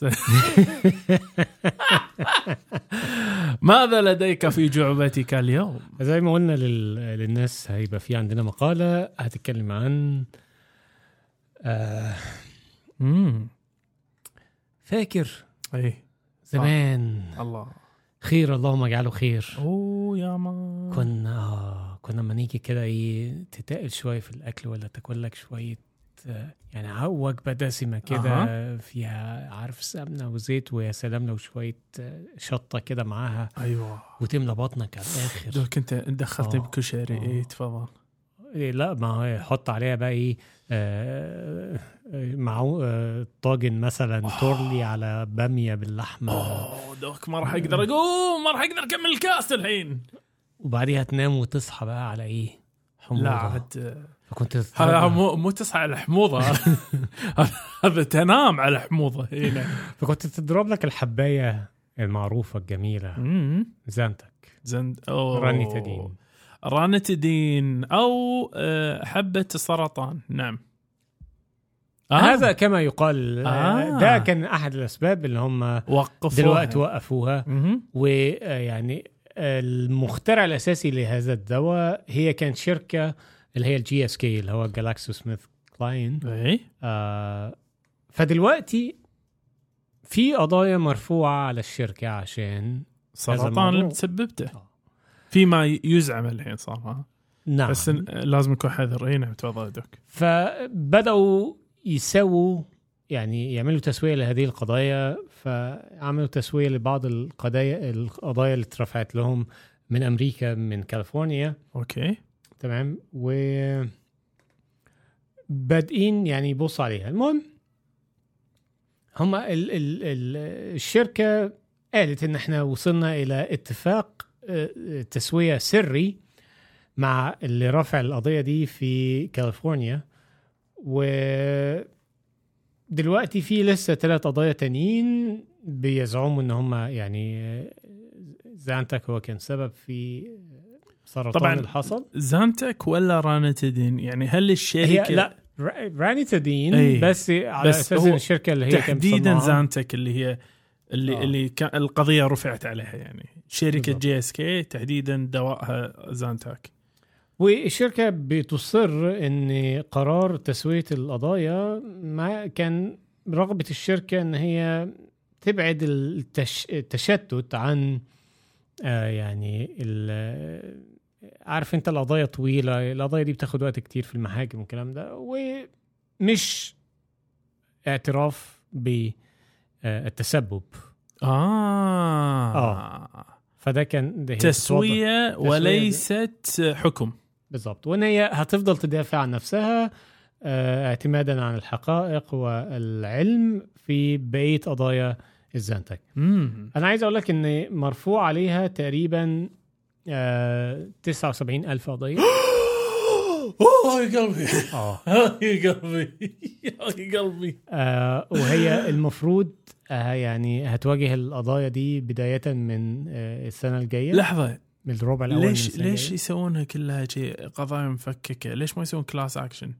ماذا لديك في جعبتك اليوم؟ زي ما قلنا لل... للناس هيبقى في عندنا مقالة هتتكلم عن آه امم فاكر اي زمان. الله. خير اللهم اجعله خير. أوه يا ما. كنا آه كنا لما نيجي كده إيه تتقل شوية في الأكل ولا تاكل لك شوية يعني وجبه دسمه كده فيها عارف سمنة وزيت ويا سلام لو شوية آه، شطة كده معاها. أيوه. وتملى بطنك على الآخر. دوك أنت دخلت آه. بكشري آه. اي تفضل. إيه لا ما هو يحط عليها بقى إيه آه، آه، آه، طاجن مثلا تورلي على بامية باللحمة. أوه دوك ما راح أقدر أقوم ما راح أقدر أكمل الكاس الحين. وبعديها تنام وتصحى بقى على إيه حموضة. لا عاد فكنت هذا مو مو تصحى على حموضة. هذا تنام على حموضة. هنا فكنت تضرب لك الحباية المعروفة الجميلة. زانتك زند. رانيتادين. رانيتادين أو آه، حبة السرطان نعم. آه. هذا كما يقال آه. آه. ده كان أحد الأسباب اللي هم وقفوا دلوقتي وقفوها. ويعني المخترع الأساسي لهذا الدواء هي كانت شركة اللي هي ال GSK اللي هو GlaxoSmithKline اي آه فدلوقتي في قضايا مرفوعة على الشركة عشان سرطان. اللي مسببته آه. فيما يزعم الحين صار نعم. بس لازم نكون حذر. اي نعم تفضل doc. فبدأوا يسووا يعني يعملوا تسوية لهذه القضايا فعملوا تسوية لبعض القضايا القضايا اللي اترفعت لهم من أمريكا من كاليفورنيا. okay. تمام؟ و بادئين يعني يبص عليها. المهم هم ال ال ال الشركة قالت إن إحنا وصلنا إلى اتفاق آه، تسوية سري مع اللي رافع القضية دي في كاليفورنيا. و دلوقتي في لسه ثلاث قضايا تانيين بيزعموا إن هم يعني آه، Zantac هو كان سبب في سرطان طبعاً اللي حصل Zantac ولا رانيتادين يعني هل هي الشركة لا را- رانيتادين أي. بس على بس أساس الشركة اللي هي تحديدا Zantac اللي هي اللي آه. اللي القضية رفعت عليها يعني شركة. GSK تحديدا دوائها Zantac والشركة بتصر إن قرار تسوية القضايا ما كان رغبة الشركة إن هي تبعد التش... التشتت عن يعني ال... عارف انت القضايا طويلة القضايا دي بتاخد وقت كتير في المحاكم والكلام ده ومش اعتراف بالتسبب آه, آه. فده كان ده هي تسوية تسوية. وليست حكم. بالظبط. وإن هي هتفضل تدافع عن نفسها آه، اعتمادا على الحقائق والعلم في بقية قضايا الزنتك. أنا عايز أقول لك إن مرفوع عليها تقريبا آه 79 ألف قضية. أوه يا قلبي. آه. يا قلبي. يا قلبي. آه، وهي المفروض آه يعني هتواجه القضايا دي بداية من آه السنة الجاية. لحظة. من الربع الأول من ليش ليش. يسوونها كلها شيء قضايا مفككة؟ ليش ما يسوون class action؟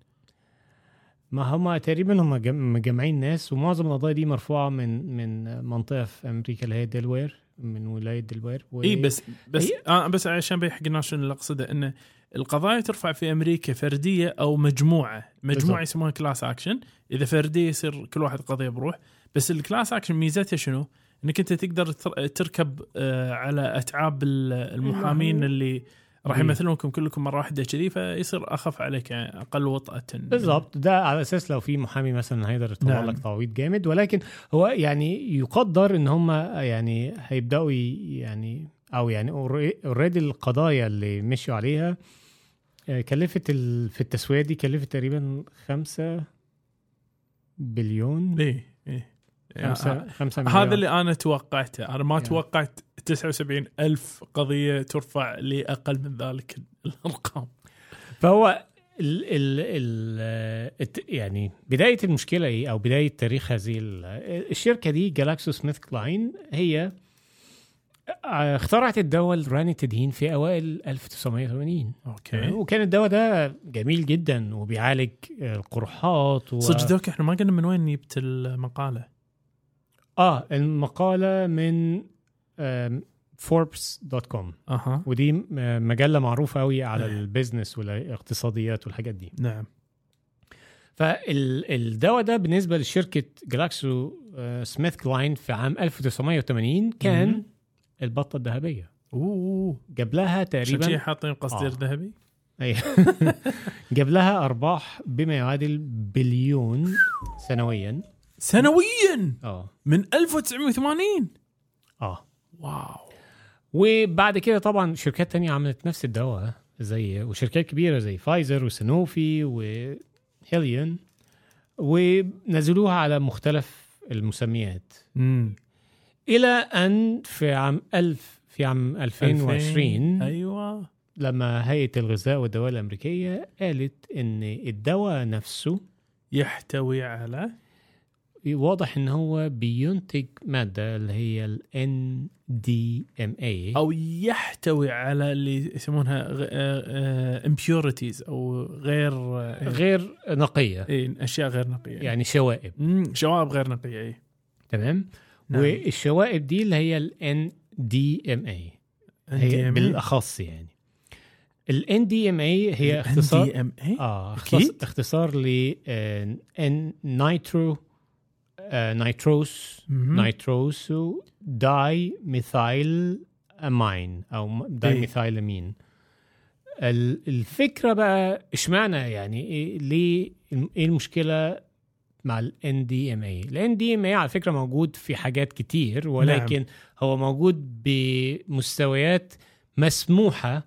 ما هم تقريبا هم جم- مجمعين ناس ومعظم القضايا دي مرفوعة من من منطقة في أمريكا اللي هي ديلاوير من ولاية دلوير و... اي بس بس هي- آه بس عشان بيحق الناس شنو اللي اقصده انه القضايا ترفع في أمريكا فردية أو مجموعة، مجموعة. يسمونها class action، إذا فردية يصير كل واحد قضية بروح، بس ال class action ميزتها شنو؟ إنك أنت تقدر تر- تركب آه على أتعاب ال- المحامين المحامين. اللي راح مم. يمثلونكم كلكم مرة واحدة كذي فيصير أخف عليك يعني أقل وطأة بالضبط ده على أساس لو في محامي مثلا هيقدر يطلع نعم. لك تعويض جامد ولكن هو يعني يقدر إن هم يعني هيبدأوا يعني أو يعني already القضايا اللي مشوا عليها آه، كلفت ال... في التسوية دي كلفت تقريبا خمسة بليون إيه إيه خمسة خمسة مليون. هذا اللي أنا توقعته. أنا ما يعني. توقعت 79 ألف قضية ترفع لأقل من ذلك الأرقام. فهو ال ال ال الت- يعني بداية المشكلة أو بداية تاريخ هذه ال- الشركة دي GlaxoSmithKline هي اخترعت الدواء الرانيتادين في أوائل 1980 okay. وكان الدواء ده جميل جدا وبيعالج القرحات و... صدق doc إحنا ما قلنا من وين جبت المقالة. آه المقالة من فوربس dot com أها ودي مجلة معروفة قوي على إيه. ال business والاقتصاديات والحاجات دي نعم فالدواء ده بالنسبة لشركة جلاكسو آه، سميث كلاين في عام 1980 كان مهم. البطة الذهبية أوه جاب لها تقريبا حاطين قصدير آه. ذهبي أي. جاب لها أرباح بما يعادل بليون سنويا سنويا آه. من 1980 آه. واو. وبعد كده طبعا شركات تانية عملت نفس الدواء زي وشركات كبيرة زي فايزر وسنوفي وهيليون ونزلوها على مختلف المسميات. امم إلى أن في عام 1000 في عام 2020 أيوه. لما هيئة الغذاء والدواء الأمريكية قالت إن الدواء نفسه يحتوي على واضح إن هو بينتج مادة اللي هي ال NDMA أو يحتوي على اللي يسمونها امبيورتيز أو غير آه، غير نقية إيه، أشياء غير نقية يعني شوائب شوائب غير نقية إيه. تمام نعم. والشوائب دي اللي هي ال NDMA هي. بالأخص يعني ال NDMA هي اختصار NDMA آه أكيد. اختص- اختصار ل آه، nitro آه، nitrous مهم. nitroso dimethyl amine أو di إيه. methyl amine ال- الفكرة بقى إشمعنى يعني إيه ليه إيه المشكلة مع ال NDMA ال NDMA على فكرة موجود في حاجات كتير ولكن نعم. هو موجود بمستويات مسموحة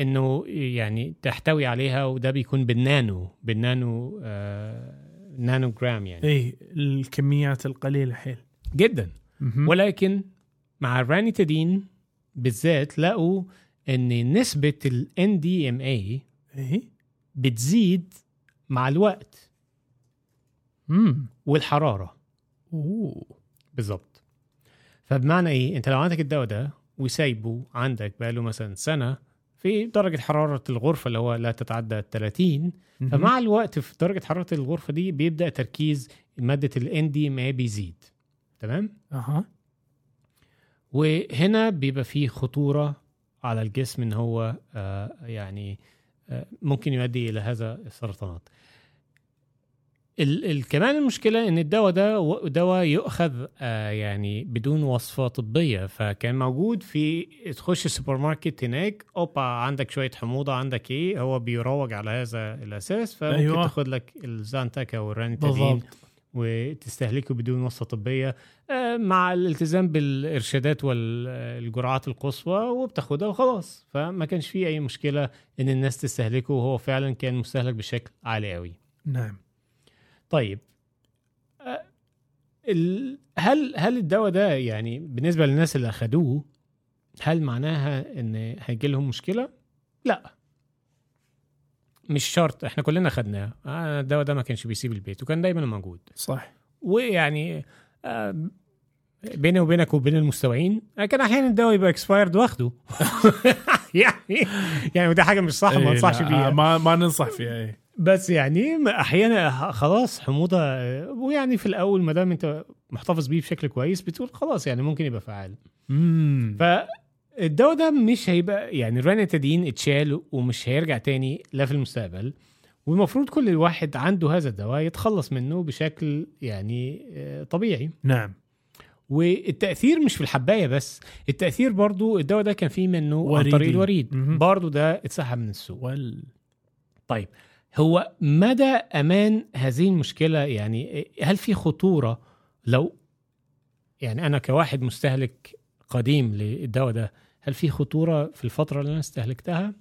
إنه يعني تحتوي عليها وده بيكون بالنانو بالنانو آه نانو جرام يعني. اي الكميات القليلة حيل. جدا. مهم. ولكن مع الرانيتادين بالذات لقوا إن نسبة ال NDMA اي بتزيد مع الوقت. امم والحرارة. أوه. بالظبط فبمعنى إيه؟ أنت لو عندك الدواء ده وسايبه عندك بقاله مثلا سنة في درجة حرارة الغرفة اللي هو لا تتعدى 30 فمع الوقت في درجة حرارة الغرفة دي بيبدأ تركيز مادة ال NDMA بيزيد. تمام؟ أها. وهنا بيبقى فيه خطورة على الجسم إن هو آه، يعني آه، ممكن يؤدي إلى هذا السرطانات. ال ال كمان المشكلة إن الدواء ده دواء يؤخذ آه، يعني بدون وصفة طبية فكان موجود في تخش السوبر ماركت هناك أوبا عندك شوية حموضة عندك إيه هو بيروج على هذا الأساس فممكن أيوة. تاخد لك الزانتاكا والرانيتادين وتستهلكه بدون وصفة طبية آه، مع الالتزام بالإرشادات والجرعات القصوى وبتاخدها وخلاص. فما كانش فيه أي مشكلة إن الناس تستهلكه وهو فعلا كان مستهلك بشكل عالي قوي نعم. طيب ال- هل هل الدواء ده يعني بالنسبة للناس اللي أخدوه هل معناها إن هيجي لهم مشكلة؟ لا. مش شرط إحنا كلنا خدناه. آه، الدواء ده ما كانش بيسيب البيت وكان دايما موجود. صح. ويعني آه، بيني وبينك وبين المستوعين كان أحيانا الدواء يبقى اكسبايرد واخده. يعني يعني وده حاجة مش صح إيه، ما أنصحش لا، بيها. ما ما ننصح فيها اي بس يعني أحيانا خلاص حموضة ويعني في الأول ما دام أنت محتفظ بيه بشكل كويس بتقول خلاص يعني ممكن يبقى فعال. امم فالدواء ده مش هيبقى يعني الرانيتادين اتشال ومش هيرجع تاني لا في المستقبل والمفروض كل الواحد عنده هذا الدواء يتخلص منه بشكل يعني آه، طبيعي. نعم. والتأثير مش في الحباية بس التأثير برضو الدواء ده كان فيه منه عن وريدي. طريق الوريد. برضو ده اتسحب من السوق. وال طيب هو مدى أمان هذه المشكلة؟ يعني هل في خطورة لو يعني أنا كواحد مستهلك قديم للدواء ده هل في خطورة في الفترة اللي أنا استهلكتها؟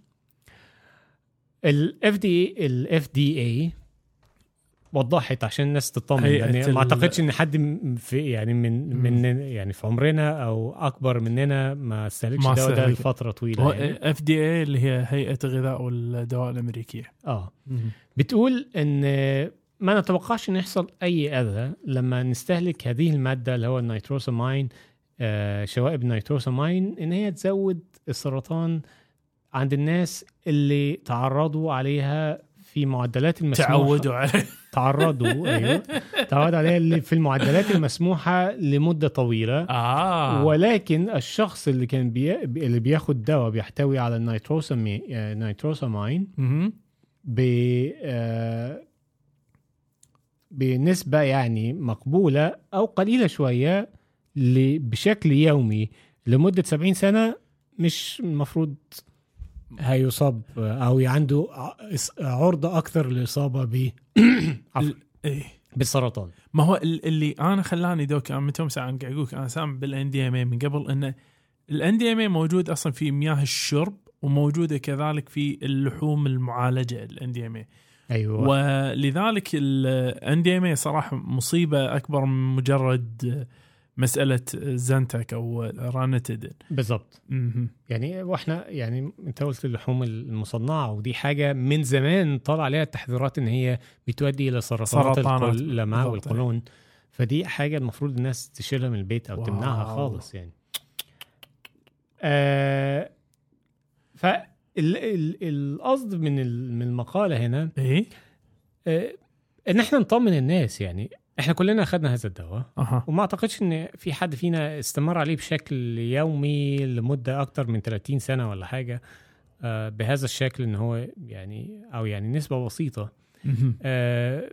ال FD ال FDA وضحت عشان الناس تطمن يعني ما أعتقدش إن حد في يعني من. من يعني في عمرنا أو أكبر مننا ما استهلكش الدواء ده. لفترة طويلة يعني. FDA اللي هي هيئة الغذاء والدواء الأمريكية آه بتقول إن ما نتوقعش ان يحصل أي أذى لما نستهلك هذه المادة اللي هو النيتروسامين آه شوائب النيتروسامين إن هي تزود السرطان عند الناس اللي تعرضوا عليها في معدلات المسموحة. تعودوا عليه تعرضوا أيوه. تعرضوا عليها في المعدلات المسموحة لمدة طويلة. آه. ولكن الشخص اللي كان بي... اللي بياخد دواء بيحتوي على النيتروسامين آه، نيتروسامين. ب آه، بنسبة يعني مقبولة أو قليلة شوية ل- بشكل يومي لمدة 70 سنة مش المفروض هيصاب أو عنده ع- عرضة أكثر للإصابة ب إيه. بالسرطان. ما هو ال- اللي أنا خلاني دوك أنا متى ساعه قاعد أقول أنا سامع بالإن دي إم من قبل إنه الإن دي إم موجود أصلا في مياه الشرب وموجودة كذلك في اللحوم المعالجة الإن دي إم اي أيوه. ولذلك الان دي إم اي صراحة مصيبة أكبر من مجرد مسألة زنتك أو رانتدين بالظبط. يعني وإحنا يعني أنت قلت اللحوم المصنعة ودي حاجة من زمان طالع عليها التحذيرات إن هي بتؤدي إلى سرطانات بالضبط. والقولون. فدي حاجة المفروض الناس تشيلها من البيت أو واو. تمنعها خالص يعني. آه فالقصد من ال- من المقالة هنا إيه؟ آه إن إحنا نطمن الناس يعني. إحنا كلنا أخذنا هذا الدواء. أها. وما أعتقدش إن في حد فينا استمر عليه بشكل يومي لمدة أكتر من 30 سنة ولا حاجة آه، بهذا الشكل إن هو يعني أو يعني نسبة بسيطة. آه،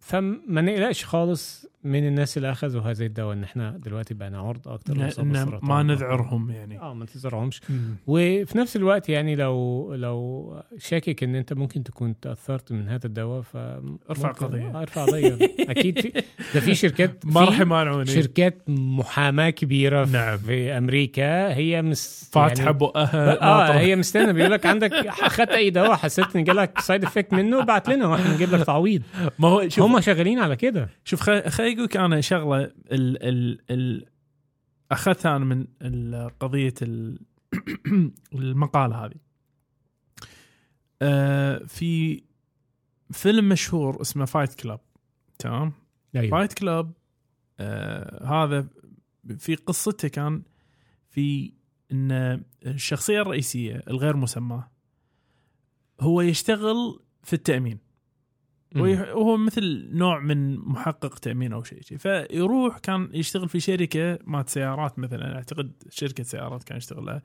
فما نقلقش خالص من الناس اللي أخذوا هذا الدواء إن إحنا دلوقتي بقينا عرض أكتر بالسرطان. ما نذعرهم يعني آه ما تزرعهمش. وفي نفس الوقت يعني لو لو شاكك إن أنت ممكن تكون تأثرت من هذا الدواء ف ارفع قضية. آه، ارفع قضية أكيد في ده في شركات ما راح يمانعوني شركات محاماة كبيرة في, نعم. في أمريكا هي مس فاتحة يعني بقها آه. هي مستنى بيقول لك عندك أخذت أي دواء حسيت إن جالك سايد افكت منه ابعت لنا وإحنا نجيب لك تعويض ما هو شوف هم شغالين على كده شوف خليني خلي أقول لك أنا شغلة ال ال ال أخذتها أنا من قضية ال المقالة هذه. آه في فيلم مشهور اسمه Fight Club تمام؟ أيوه. Fight Club آه هذا في قصته كان في إن الشخصية الرئيسية الغير مسماة هو يشتغل في التأمين. وهو مثل نوع من محقق تأمين أو شيء شيء. فيروح كان يشتغل في شركة مالت سيارات مثلا أعتقد شركة سيارات كان يشتغل لها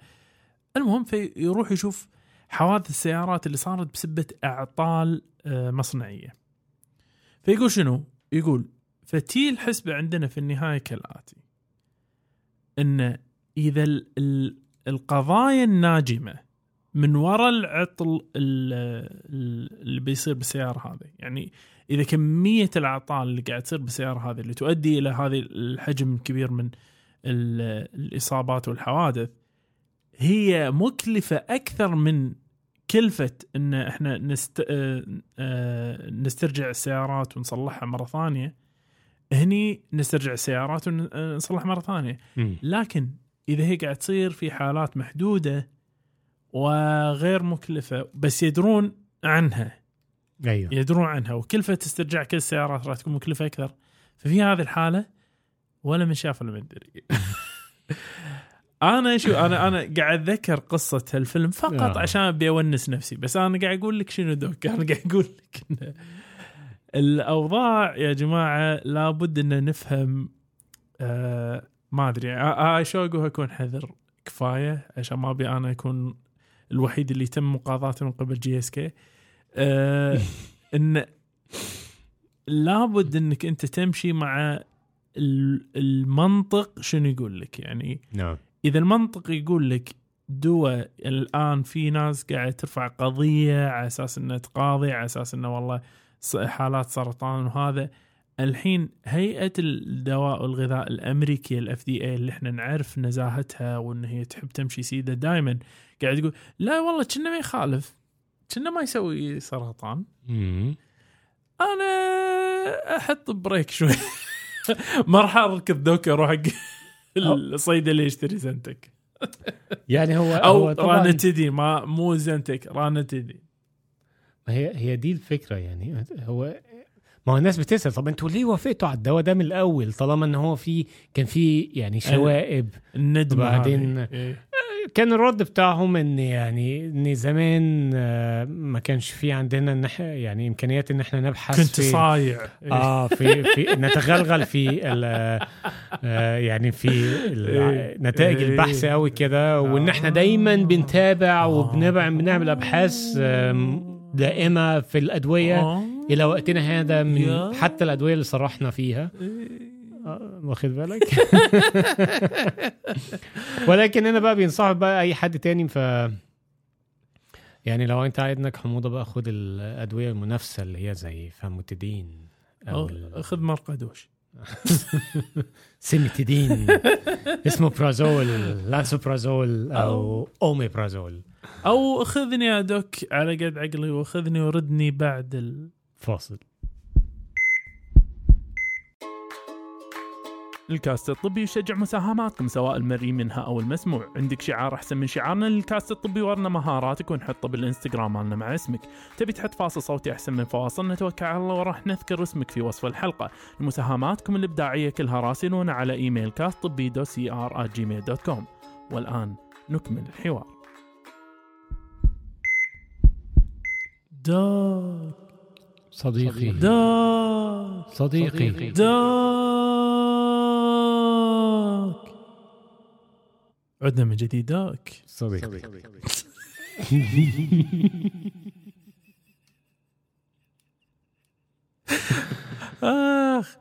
المهم فيروح يشوف حوادث السيارات اللي صارت بسبة أعطال آه، مصنعية. فيقول شنو؟ يقول فتي الحسبه عندنا في النهاية كالآتي إن إذا ال- ال- القضايا الناجمة من وراء العطل ال- ال- اللي بيصير بالسيارة هذه. يعني إذا كمية الأعطال اللي قاعد تصير بالسيارة هذه اللي تؤدي إلى هذه الحجم الكبير من ال- الإصابات والحوادث هي مكلفة أكثر من كلفة إن إحنا نست... آه، آه، نسترجع السيارات ونصلحها مرة ثانية. هني نسترجع السيارات ونصلحها مرة ثانية. لكن إذا هي قاعد تصير في حالات محدودة وغير مكلفة بس يدرون عنها. أيوه. يدرون عنها وكلفة استرجاع كل السيارات راح تكون مكلفة أكثر. ففي هذه الحالة ولا من شاف ولا من دري. أنا شو أنا أنا قاعد أتذكر قصة هالفيلم فقط آه. عشان أبي أونس نفسي بس أنا قاعد أقول لك شنو doc أنا قاعد أقول لك إن الأوضاع يا جماعة لابد إن نفهم آه ما أدري آه شو أقول؟ أكون حذر كفاية عشان ما أبي أنا أكون الوحيد اللي يتم مقاضاته من قبل GSK آه إن لابد إنك أنت تمشي مع ال- المنطق شنو يقول لك. يعني نعم. إذا المنطق يقول لك دواء الآن في ناس قاعدة ترفع قضية على أساس إنها تقاضي على أساس إنه والله حالات سرطان وهذا الحين هيئة الدواء والغذاء الامريكي الاف دي اي اللي إحنا نعرف نزاهتها وإن هي تحب تمشي سيدة دائما قاعد تقول لا والله كنا ما يخالف. كنا ما يسوي سرطان. أنا أحط بريك شوي. ما راح أركض دوك أروح حق الصيدلي يشتري زنتك. يعني هو أو طبعا رانتدي ما مو زنتك رانتدي هي هي دي الفكرة يعني. هو ما هو الناس بتسأل طب أنتوا ليه وافقتوا على الدواء ده من الأول؟ طالما إن هو في كان في يعني شوائب. الندمه وبعدين-. إيه. كان الرد بتاعهم إن يعني إن زمان آه، ما كانش في عندنا إن إحنا يعني إمكانيات إن إحنا نبحث كنت صايع. آه في في نتغلغل في ال- آه، يعني في إيه. نتائج إيه. البحث قوي كده وإن إحنا دايما بنتابع وبنعمل بنعمل أبحاث دائمة في الأدوية آه. إلى وقتنا هذا من. حتى الأدوية اللي صرحنا فيها إيه. آه، واخد بالك؟ ولكن أنا بقى بينصح بقى أي حد تاني ف يعني لو أنت عندك حموضة بقى خد الأدوية المنافسة اللي هي زي فاموتيدين أو خذ مرقدوش سيمتيدين اسمه برازول لانسوبرازول أو اوميبرازول. أو خذني يا دوك على قد عقلي وخذني وردني بعد ال... الكاست الطبي يشجع مساهماتكم سواء المرئي منها أو المسموع. عندك شعار أحسن من شعارنا للكاست الطبي ورنا مهاراتك ونحطه بالإنستغرام مالنا مع اسمك. تبي تحط فاصل صوتي أحسن من فواصل؟ نتوكل على الله وراح نذكر اسمك في وصف الحلقة. مساهماتكم الإبداعية كلها راسلونا على إيميل كاست طبي دو سي ار Gmail dot com والآن نكمل الحوار. doc صديقي. دوك صديقي. دوك عدنا من جديد دوك صديقي. آخ.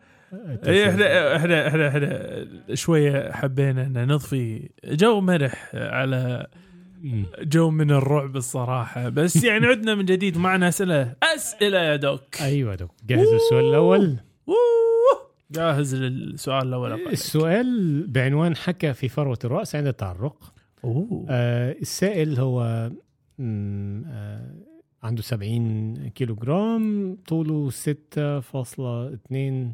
إيه، إحنا إحنا إحنا إحنا شوية حبينا إن نضفي جو مرح على. جو من الرعب الصراحة. بس يعني عدنا من جديد معنا أسئلة. أسئلة يا دوك. أيوه دوك. جاهز السؤال الأول؟ أوه. جاهز للسؤال الأول. السؤال بعنوان حكة في فروة الرأس عند التعرق. أوه. آه السائل هو آه عنده 70 كيلو جرام طوله 6.2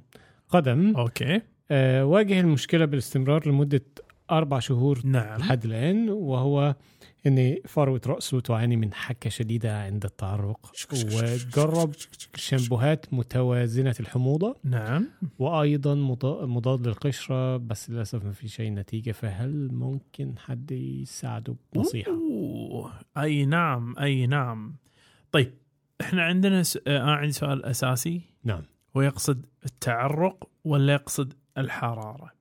قدم. okay. آه واجه المشكلة بالاستمرار لمدة أربع شهور نعم. لحد الآن وهو أن فروة رأسه تعاني من حكة شديدة عند التعرق. وجرب شامبوهات متوازنة الحموضة. نعم. وأيضا مضا- مضاد للقشرة بس للأسف ما في أي نتيجة فهل ممكن حد يساعده؟ بنصيحة؟ أوه. أي نعم أي نعم. طيب إحنا عندنا س... آه عندي سؤال أساسي. نعم. هو يقصد التعرق ولا يقصد الحرارة؟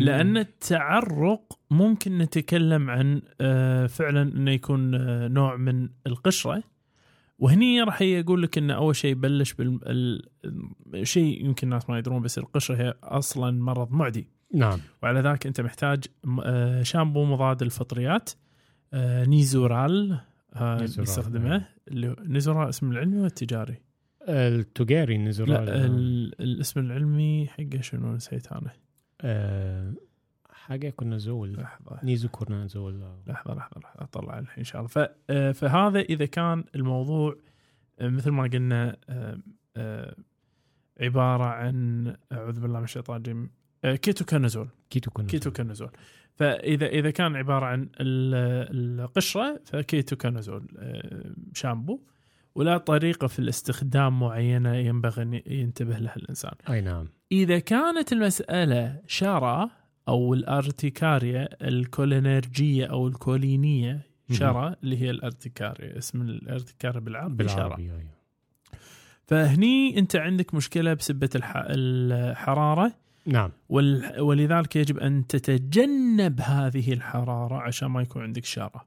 لأن التعرق ممكن نتكلم عن آه، فعلا إنه يكون آه، نوع من القشرة. وهني راح يقول لك انه أول شيء بلش بال شيء يمكن الناس ما يدرون بس القشرة هي أصلا مرض معدي. نعم. وعلى ذاك أنت محتاج آه، شامبو مضاد للفطريات آه، Nizoral Nizoral، يستخدمه نعم. Nizoral اسم العلمي ولا التجاري؟ التجاري لا ال- الاسم العلمي حقه شنو نسيت أنا. آه حاجة conazole لحظة. nizo conazole لحظة لحظة لحظة. أطلع إلحين إن شاء الله. آه، فهذا إذا كان الموضوع آه، مثل ما قلنا آه، آه، عبارة عن أعوذ بالله من الشيطان الرجيم آه، ketoconazole keto conazole ketoconazole فإذا إذا كان عبارة عن ال- القشرة فكيتوكونازول آه، شامبو. ولا طريقة في الاستخدام معينة ينبغي أن ينتبه لها الإنسان. أي نعم. إذا كانت المسألة شرى أو الارتكاريا الكولينرجية أو الكولينية شرى اللي هي الارتكاريا اسم الارتكاريا بالعربي شرى بالعربي أيوه. فهني أنت عندك مشكلة بسبة الح... الحرارة نعم. ولذلك يجب أن تتجنب هذه الحرارة عشان ما يكون عندك شرى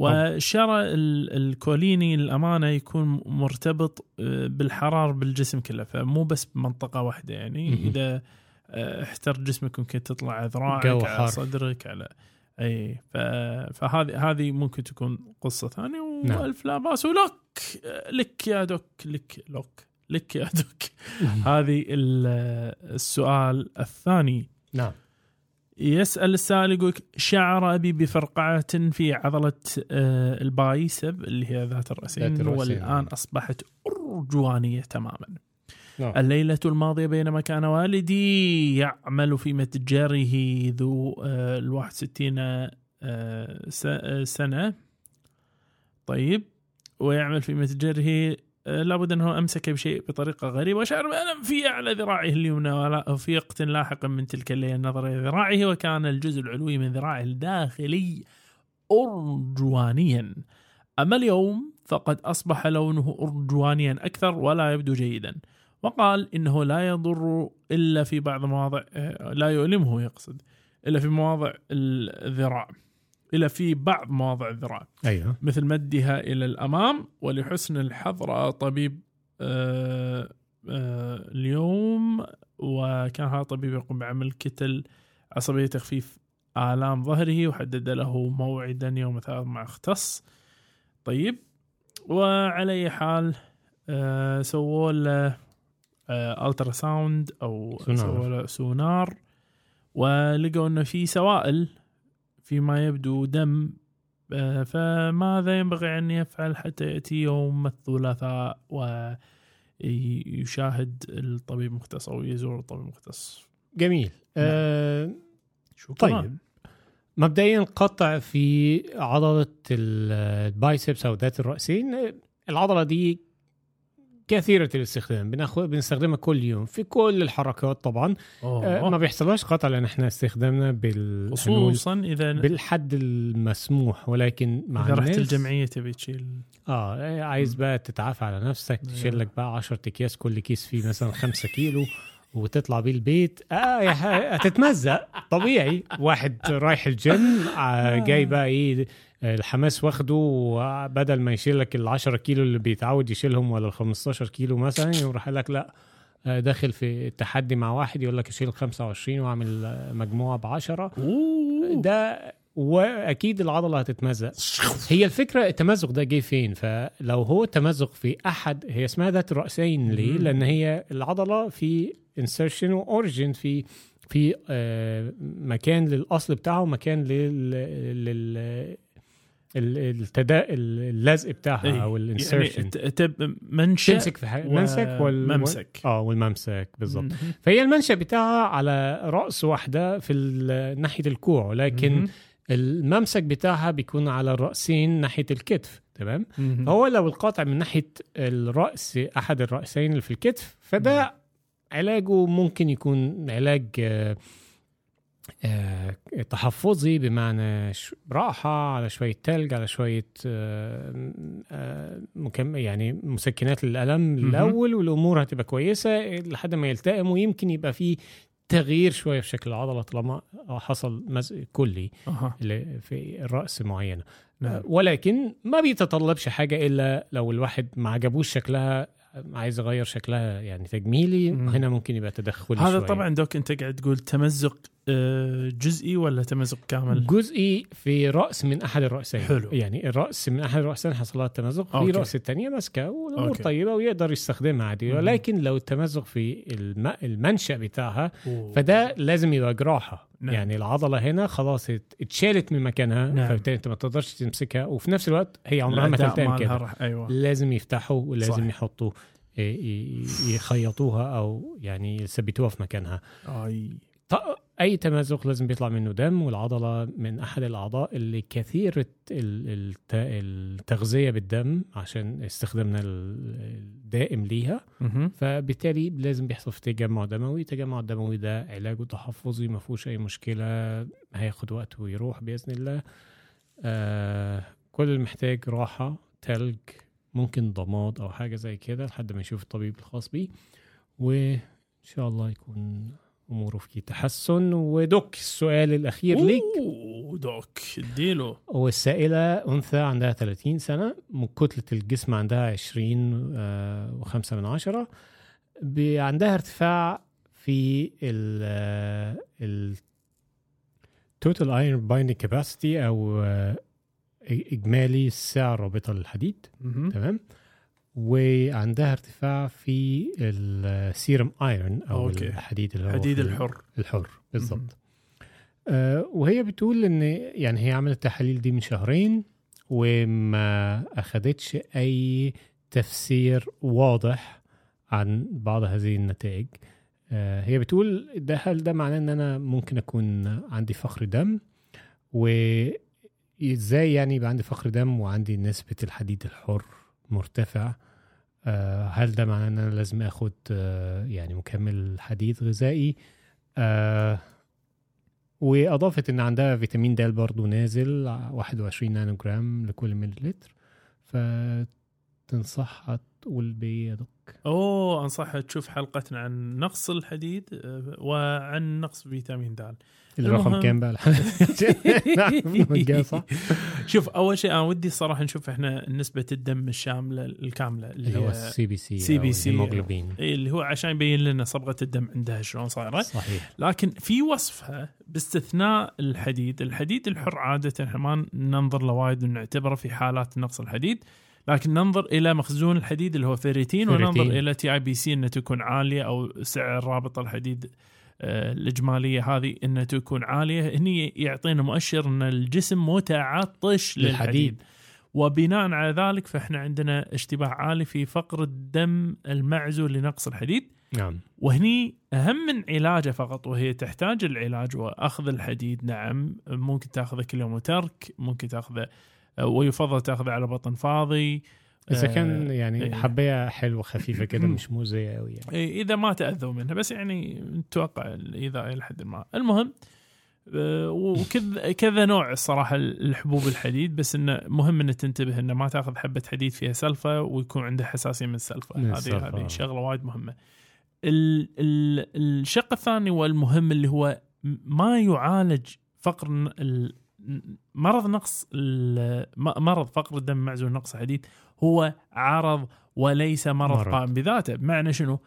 والشرى ال- الكوليني للأمانة يكون مرتبط آه، بالحرارة بالجسم كله فمو بس بمنطقة واحدة يعني. إذا آه، احتر جسمك ممكن تطلع ذراعك على. صدرك على إي. فهذه هذه ممكن تكون قصة ثانية نعم. وألف لا بأس ولك آه، لك يا دوك لك لك لك يا دوك هذه ال- السؤال الثاني نعم يسأل السائل يقول شعر أبي بفرقعة في عضلة آه، البايسب اللي هي ذات الرأسين والآن. أصبحت أرجوانية تماما. نعم. الليلة الماضية بينما كان والدي يعمل في متجره ذو آه، الواحد ستين آه، سنة. طيب ويعمل في متجره لابد أنه أمسك بشيء بطريقة غريبة. وشعر بألم في أعلى ذراعه اليمنى وفي وقت لاحق من تلك الليلة نظر إلى ذراعه وكان الجزء العلوي من ذراعه الداخلي أرجوانيا. أما اليوم فقد أصبح لونه أرجوانيا أكثر ولا يبدو جيدا. وقال إنه لا يضر إلا في بعض مواضع آه، لا يؤلمه يقصد إلا في مواضع الذراع. إلا في بعض مواضع الذراع. أيوه. مثل مدها إلى الأمام ولحسن الحظر طبيب آه، آه، اليوم وكان هذا الطبيب يقوم بعمل كتل عصبية تخفيف آلام ظهره وحدد له موعدا يوم الثلاث مع اختص. طيب. وعلى أي حال آه، سووا له ultrasound أو سونار. سووا له سونار ولقوا إنه في سوائل فيما يبدو دم آه، فماذا ينبغي أن يفعل حتى يأتي يوم الثلاثاء ويشاهد الطبيب المختص أو يزور الطبيب المختص؟ جميل. آه شكرا. طيب. مبدئيا قطع في عضلة البايسبس أو ذات الرأسين. العضلة دي كثيرة الاستخدام بناخد بنستخدمها كل يوم في كل الحركات طبعا. آه ما أوه. بيحصلهاش قطع لأن إحنا استخدامنا بال خصوصا إذا بالحد المسموح ولكن مع إذا رحت الناس الجمعية تبي تشيل. آه عايز بقى تتعافى على نفسك تشيل لك بقى 10 أكياس كل كيس فيه مثلا 5 كيلو. وتطلع بيه البيت آه يا هتتمزق. طبيعي. واحد رايح الجيم آه، جاي بقى إيه الحماس واخده وبدل ما يشيل لك ال 10 كيلو اللي بيتعود يشيلهم ولا ال 15 كيلو مثلا يقوم راح لك لا آه، داخل في تحدي مع واحد يقول لك اشيل 25 وأعمل مجموعة ب 10 أوه. ده وأكيد العضلة هتتمزق. هي الفكرة التمزق ده جه فين؟ فلو هو تمزق في أحد هي اسمها ذات الراسين ليه. لأن هي العضلة في insertion و origin في في آه، مكان للأصل بتاعه ومكان لل لل ال- التدا اللزق بتاعها إيه، أو يعني ال insertion ت- تب منشأ تمسك في حاجة و- منسك وال ممسك. آه والممسك بالظبط. فهي المنشأ بتاعها على رأس واحدة في ناحية الكوع ولكن مهم. الممسك بتاعها بيكون على الرأسين ناحية الكتف تمام مهم. هو لو القاطع من ناحية الرأس أحد الرأسين اللي في الكتف فده علاجه ممكن يكون علاج آه، آه، تحفظي بمعنى راحة على شوية تلج على شوية آه، مكم يعني مسكنات للألم. الأول والأمور هتبقى كويسة لحد ما يلتئم ويمكن يبقى فيه تغيير شوية في شكل العضلة طالما حصل مزق كلي في الرأس معينة نعم. ولكن ما بيتطلبش حاجة إلا لو الواحد ما عجبوش شكلها عايز يغير شكلها يعني تجميلي مم. هنا ممكن يبقى تدخلي هذا شوية. طبعا دوك أنت قاعد تقول تمزق آه، جزئي ولا تمزق كامل؟ جزئي في رأس من أحد الرأسين حلو. يعني الرأس من أحد الرأسين حصل لها التمزق في okay. الثانية ماسكة والأمور okay. طيبة ويقدر يستخدمها عادي. ولكن لو التمزق في الم... المنشأ بتاعها أوه. فده لازم يبقى جراحة نعم. يعني العضلة هنا خلاص ات- اتشالت من مكانها نعم. فبالتالي انت ما تقدرش تمسكها وفي نفس الوقت هي عمرها ما تلتئم كده أيوه لازم يفتحوا ولازم صح. يحطوا يخيطوها أو يعني يثبتوها في مكانها ط- أي تمزق لازم بيطلع منه دم والعضلة من أحد الأعضاء اللي كثيره ال- الت- التغذية بالدم عشان استخدامنا ال- الدائم ليها. فبالتالي لازم بيحصل في تجمع دموي. التجمع الدموي ده علاجه تحفظي ما فيهوش أي مشكلة هياخد وقت ويروح بإذن الله. آه كل اللي محتاج راحة تلج ممكن ضماد أو حاجة زي كده لحد ما يشوف الطبيب الخاص بيه. وإن شاء الله يكون أموره في تحسن. ودك السؤال الأخير ليك. اوه دوك اديله. والسائلة أنثى عندها 30 سنة م- كتلة الجسم عندها 20 آه، وخمسة من عشرة. عندها ارتفاع في ال ال total iron binding capacity أو آه، إجمالي السعة الرابطة للحديد. تمام؟ وعندها ارتفاع في ال serum iron أو okay. الحديد اللي هو حديد في- الحر. الحر بالضبط. آه وهي بتقول إن يعني هي عملت التحاليل دي من شهرين وما أخدتش أي تفسير واضح عن بعض هذه النتائج. آه هي بتقول ده هل ده معناه إن أنا ممكن أكون عندي فقر دم؟ وإزاي يعني يبقى عندي فقر دم وعندي نسبة الحديد الحر؟ مرتفع. آه هل ده معناه إن أنا لازم آخد آه يعني مكمل حديد غذائي؟ آه واضافت إن عندها فيتامين د برضو نازل 21 نانو جرام لكل مليلتر. فتنصحها تقول بيه يا doc أوه أنصحها تشوف حلقتنا عن نقص الحديد آه، وعن نقص فيتامين د. الرقم. كام بقى المجال صح. شوف أول شيء أنا ودي الصراحه نشوف إحنا نسبة الدم الشاملة الكاملة اللي هو ال CBC CBC. اللي هو عشان يبين لنا صبغة الدم عندها شلون صايرة. صحيح. لكن في وصفها باستثناء الحديد. الحديد الحر عادة إحنا ما ننظر له وايد ونعتبره في حالات نقص الحديد. لكن ننظر إلى مخزون الحديد اللي هو ferritin, ferritin. وننظر إلى TIBC انه تكون عالية أو سعر رابط الحديد آه، الإجمالية هذه إنها تكون عالية. هني يعطينا مؤشر إن الجسم متعطش للحديد. للحديد. وبناء على ذلك فإحنا عندنا اشتباه عالي في فقر الدم المعزول لنقص الحديد. نعم. وهني أهم من علاجه فقط وهي تحتاج العلاج وأخذ الحديد. نعم ممكن تأخذه كل يوم وترك ممكن تأخذه ويفضل تاخذه على بطن فاضي. إذا آه، كان يعني إيه. حبايه حلوة خفيفة كده مش مؤذيه قوي يعني. إيه، إذا ما تأذوا منها بس يعني نتوقع الإيذاء إلى حد ما. المهم آه، وكذا كذا نوع الصراحة الحبوب الحديد بس إنه مهم إنك تنتبه إنه ما تأخذ حبة حديد فيها سلفة ويكون عنده حساسية من السلفة. هذه. هذه شغلة وايد مهمة. ال ال الشق الثاني والمهم اللي هو ما يعالج فقر مرض نقص مرض فقر الدم معزول نقص الحديد هو عرض وليس مرض, مرض. قائم بذاته بمعنى شنو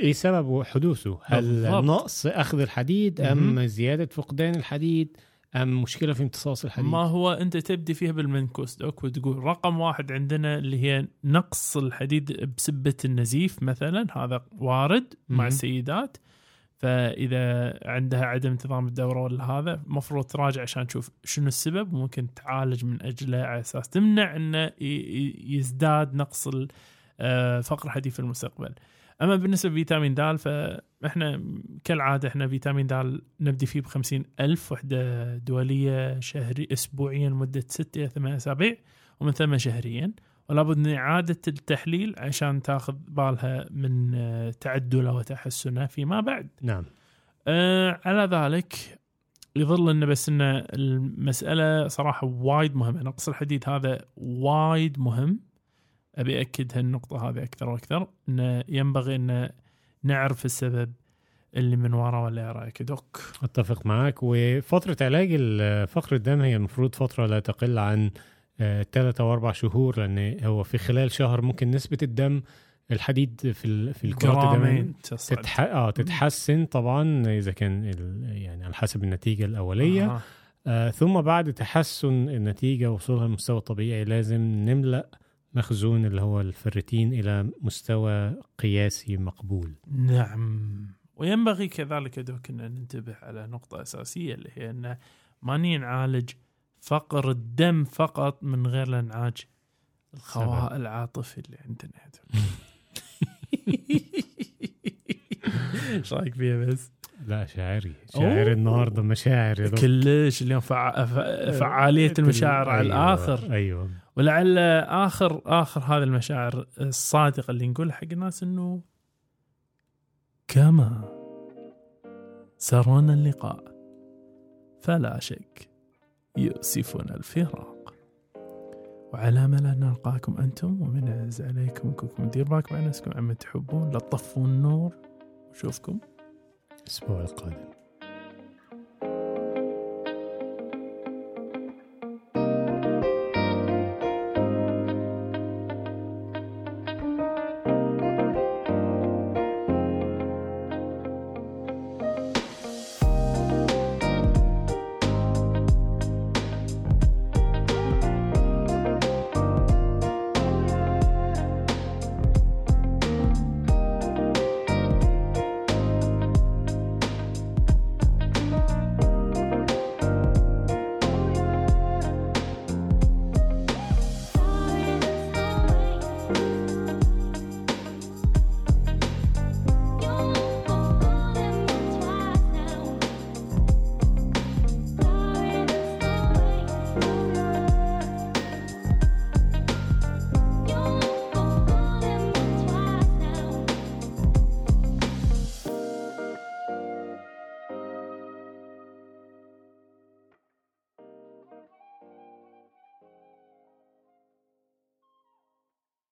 إيه سبب حدوثه؟ هل بالضبط. نقص أخذ الحديد أم زيادة فقدان الحديد أم مشكلة في امتصاص الحديد؟ ما هو أنت تبدي فيها بالمنكوس دوك وتقول رقم واحد عندنا اللي هي نقص الحديد بسبة النزيف مثلا هذا وارد مع مهم. السيدات فإذا عندها عدم انتظام الدوره ولا هذا المفروض تراجع عشان تشوف شنو السبب وممكن تعالج من أجله على أساس تمنع إنه يزداد نقص آه، فقر الحديد في المستقبل. أما بالنسبة لفيتامين د فإحنا كالعادة إحنا فيتامين د نبدي فيه ب ألف وحدة دولية شهري اسبوعيا لمده 6 إلى 8 أسابيع ومن ثم شهريا ولا بد من إعادة التحليل عشان تاخذ بالها من آه، تعدله وتحسنه فيما بعد. نعم. آه على ذلك يظل انه بس إن المسألة صراحة وايد مهمة. نقص الحديد هذا وايد مهم. أبي أكد هالنقطة هذه أكثر وأكثر. انه ينبغي إن نعرف السبب اللي من وراه ولا رأيك دوك أتفق معاك وفترة علاج فقر الدم هي المفروض فترة لا تقل عن ثلاثة أربع شهور لأن هو في خلال شهر ممكن نسبة الدم الحديد في ال- في الكرات الدمويه. تتح... آه تتحسن طبعا إذا كان ال... يعني على حسب النتيجة الأولية آه. آه ثم بعد تحسن النتيجة وصولها للمستوى الطبيعي لازم نملأ مخزون اللي هو الفريتين إلى مستوى قياسي مقبول نعم وينبغي كذلك يا دوك إن ننتبه على نقطة أساسية اللي هي أن ما نعالج فقر الدم فقط من غير لا نعالج الخواء العاطفي اللي عندنا. إيش رأيك فيها بس؟ لا شاعري شاعر أوه. النهاردة مشاعر. كلش اليوم فع... ف- فعالية المشاعر على أيوة، الآخر أيوة ولعل آخر آخر هذه المشاعر الصادقة اللي نقولها حق الناس إنه كما سرنا اللقاء فلا شك يؤسفنا الفراق. وعلى امل ان نلقاكم أنتم ومن يعز عليكم انكم دير. بالكم على نفسكم عما تحبون لا تطفوا النور. وشوفكم. الأسبوع القادم.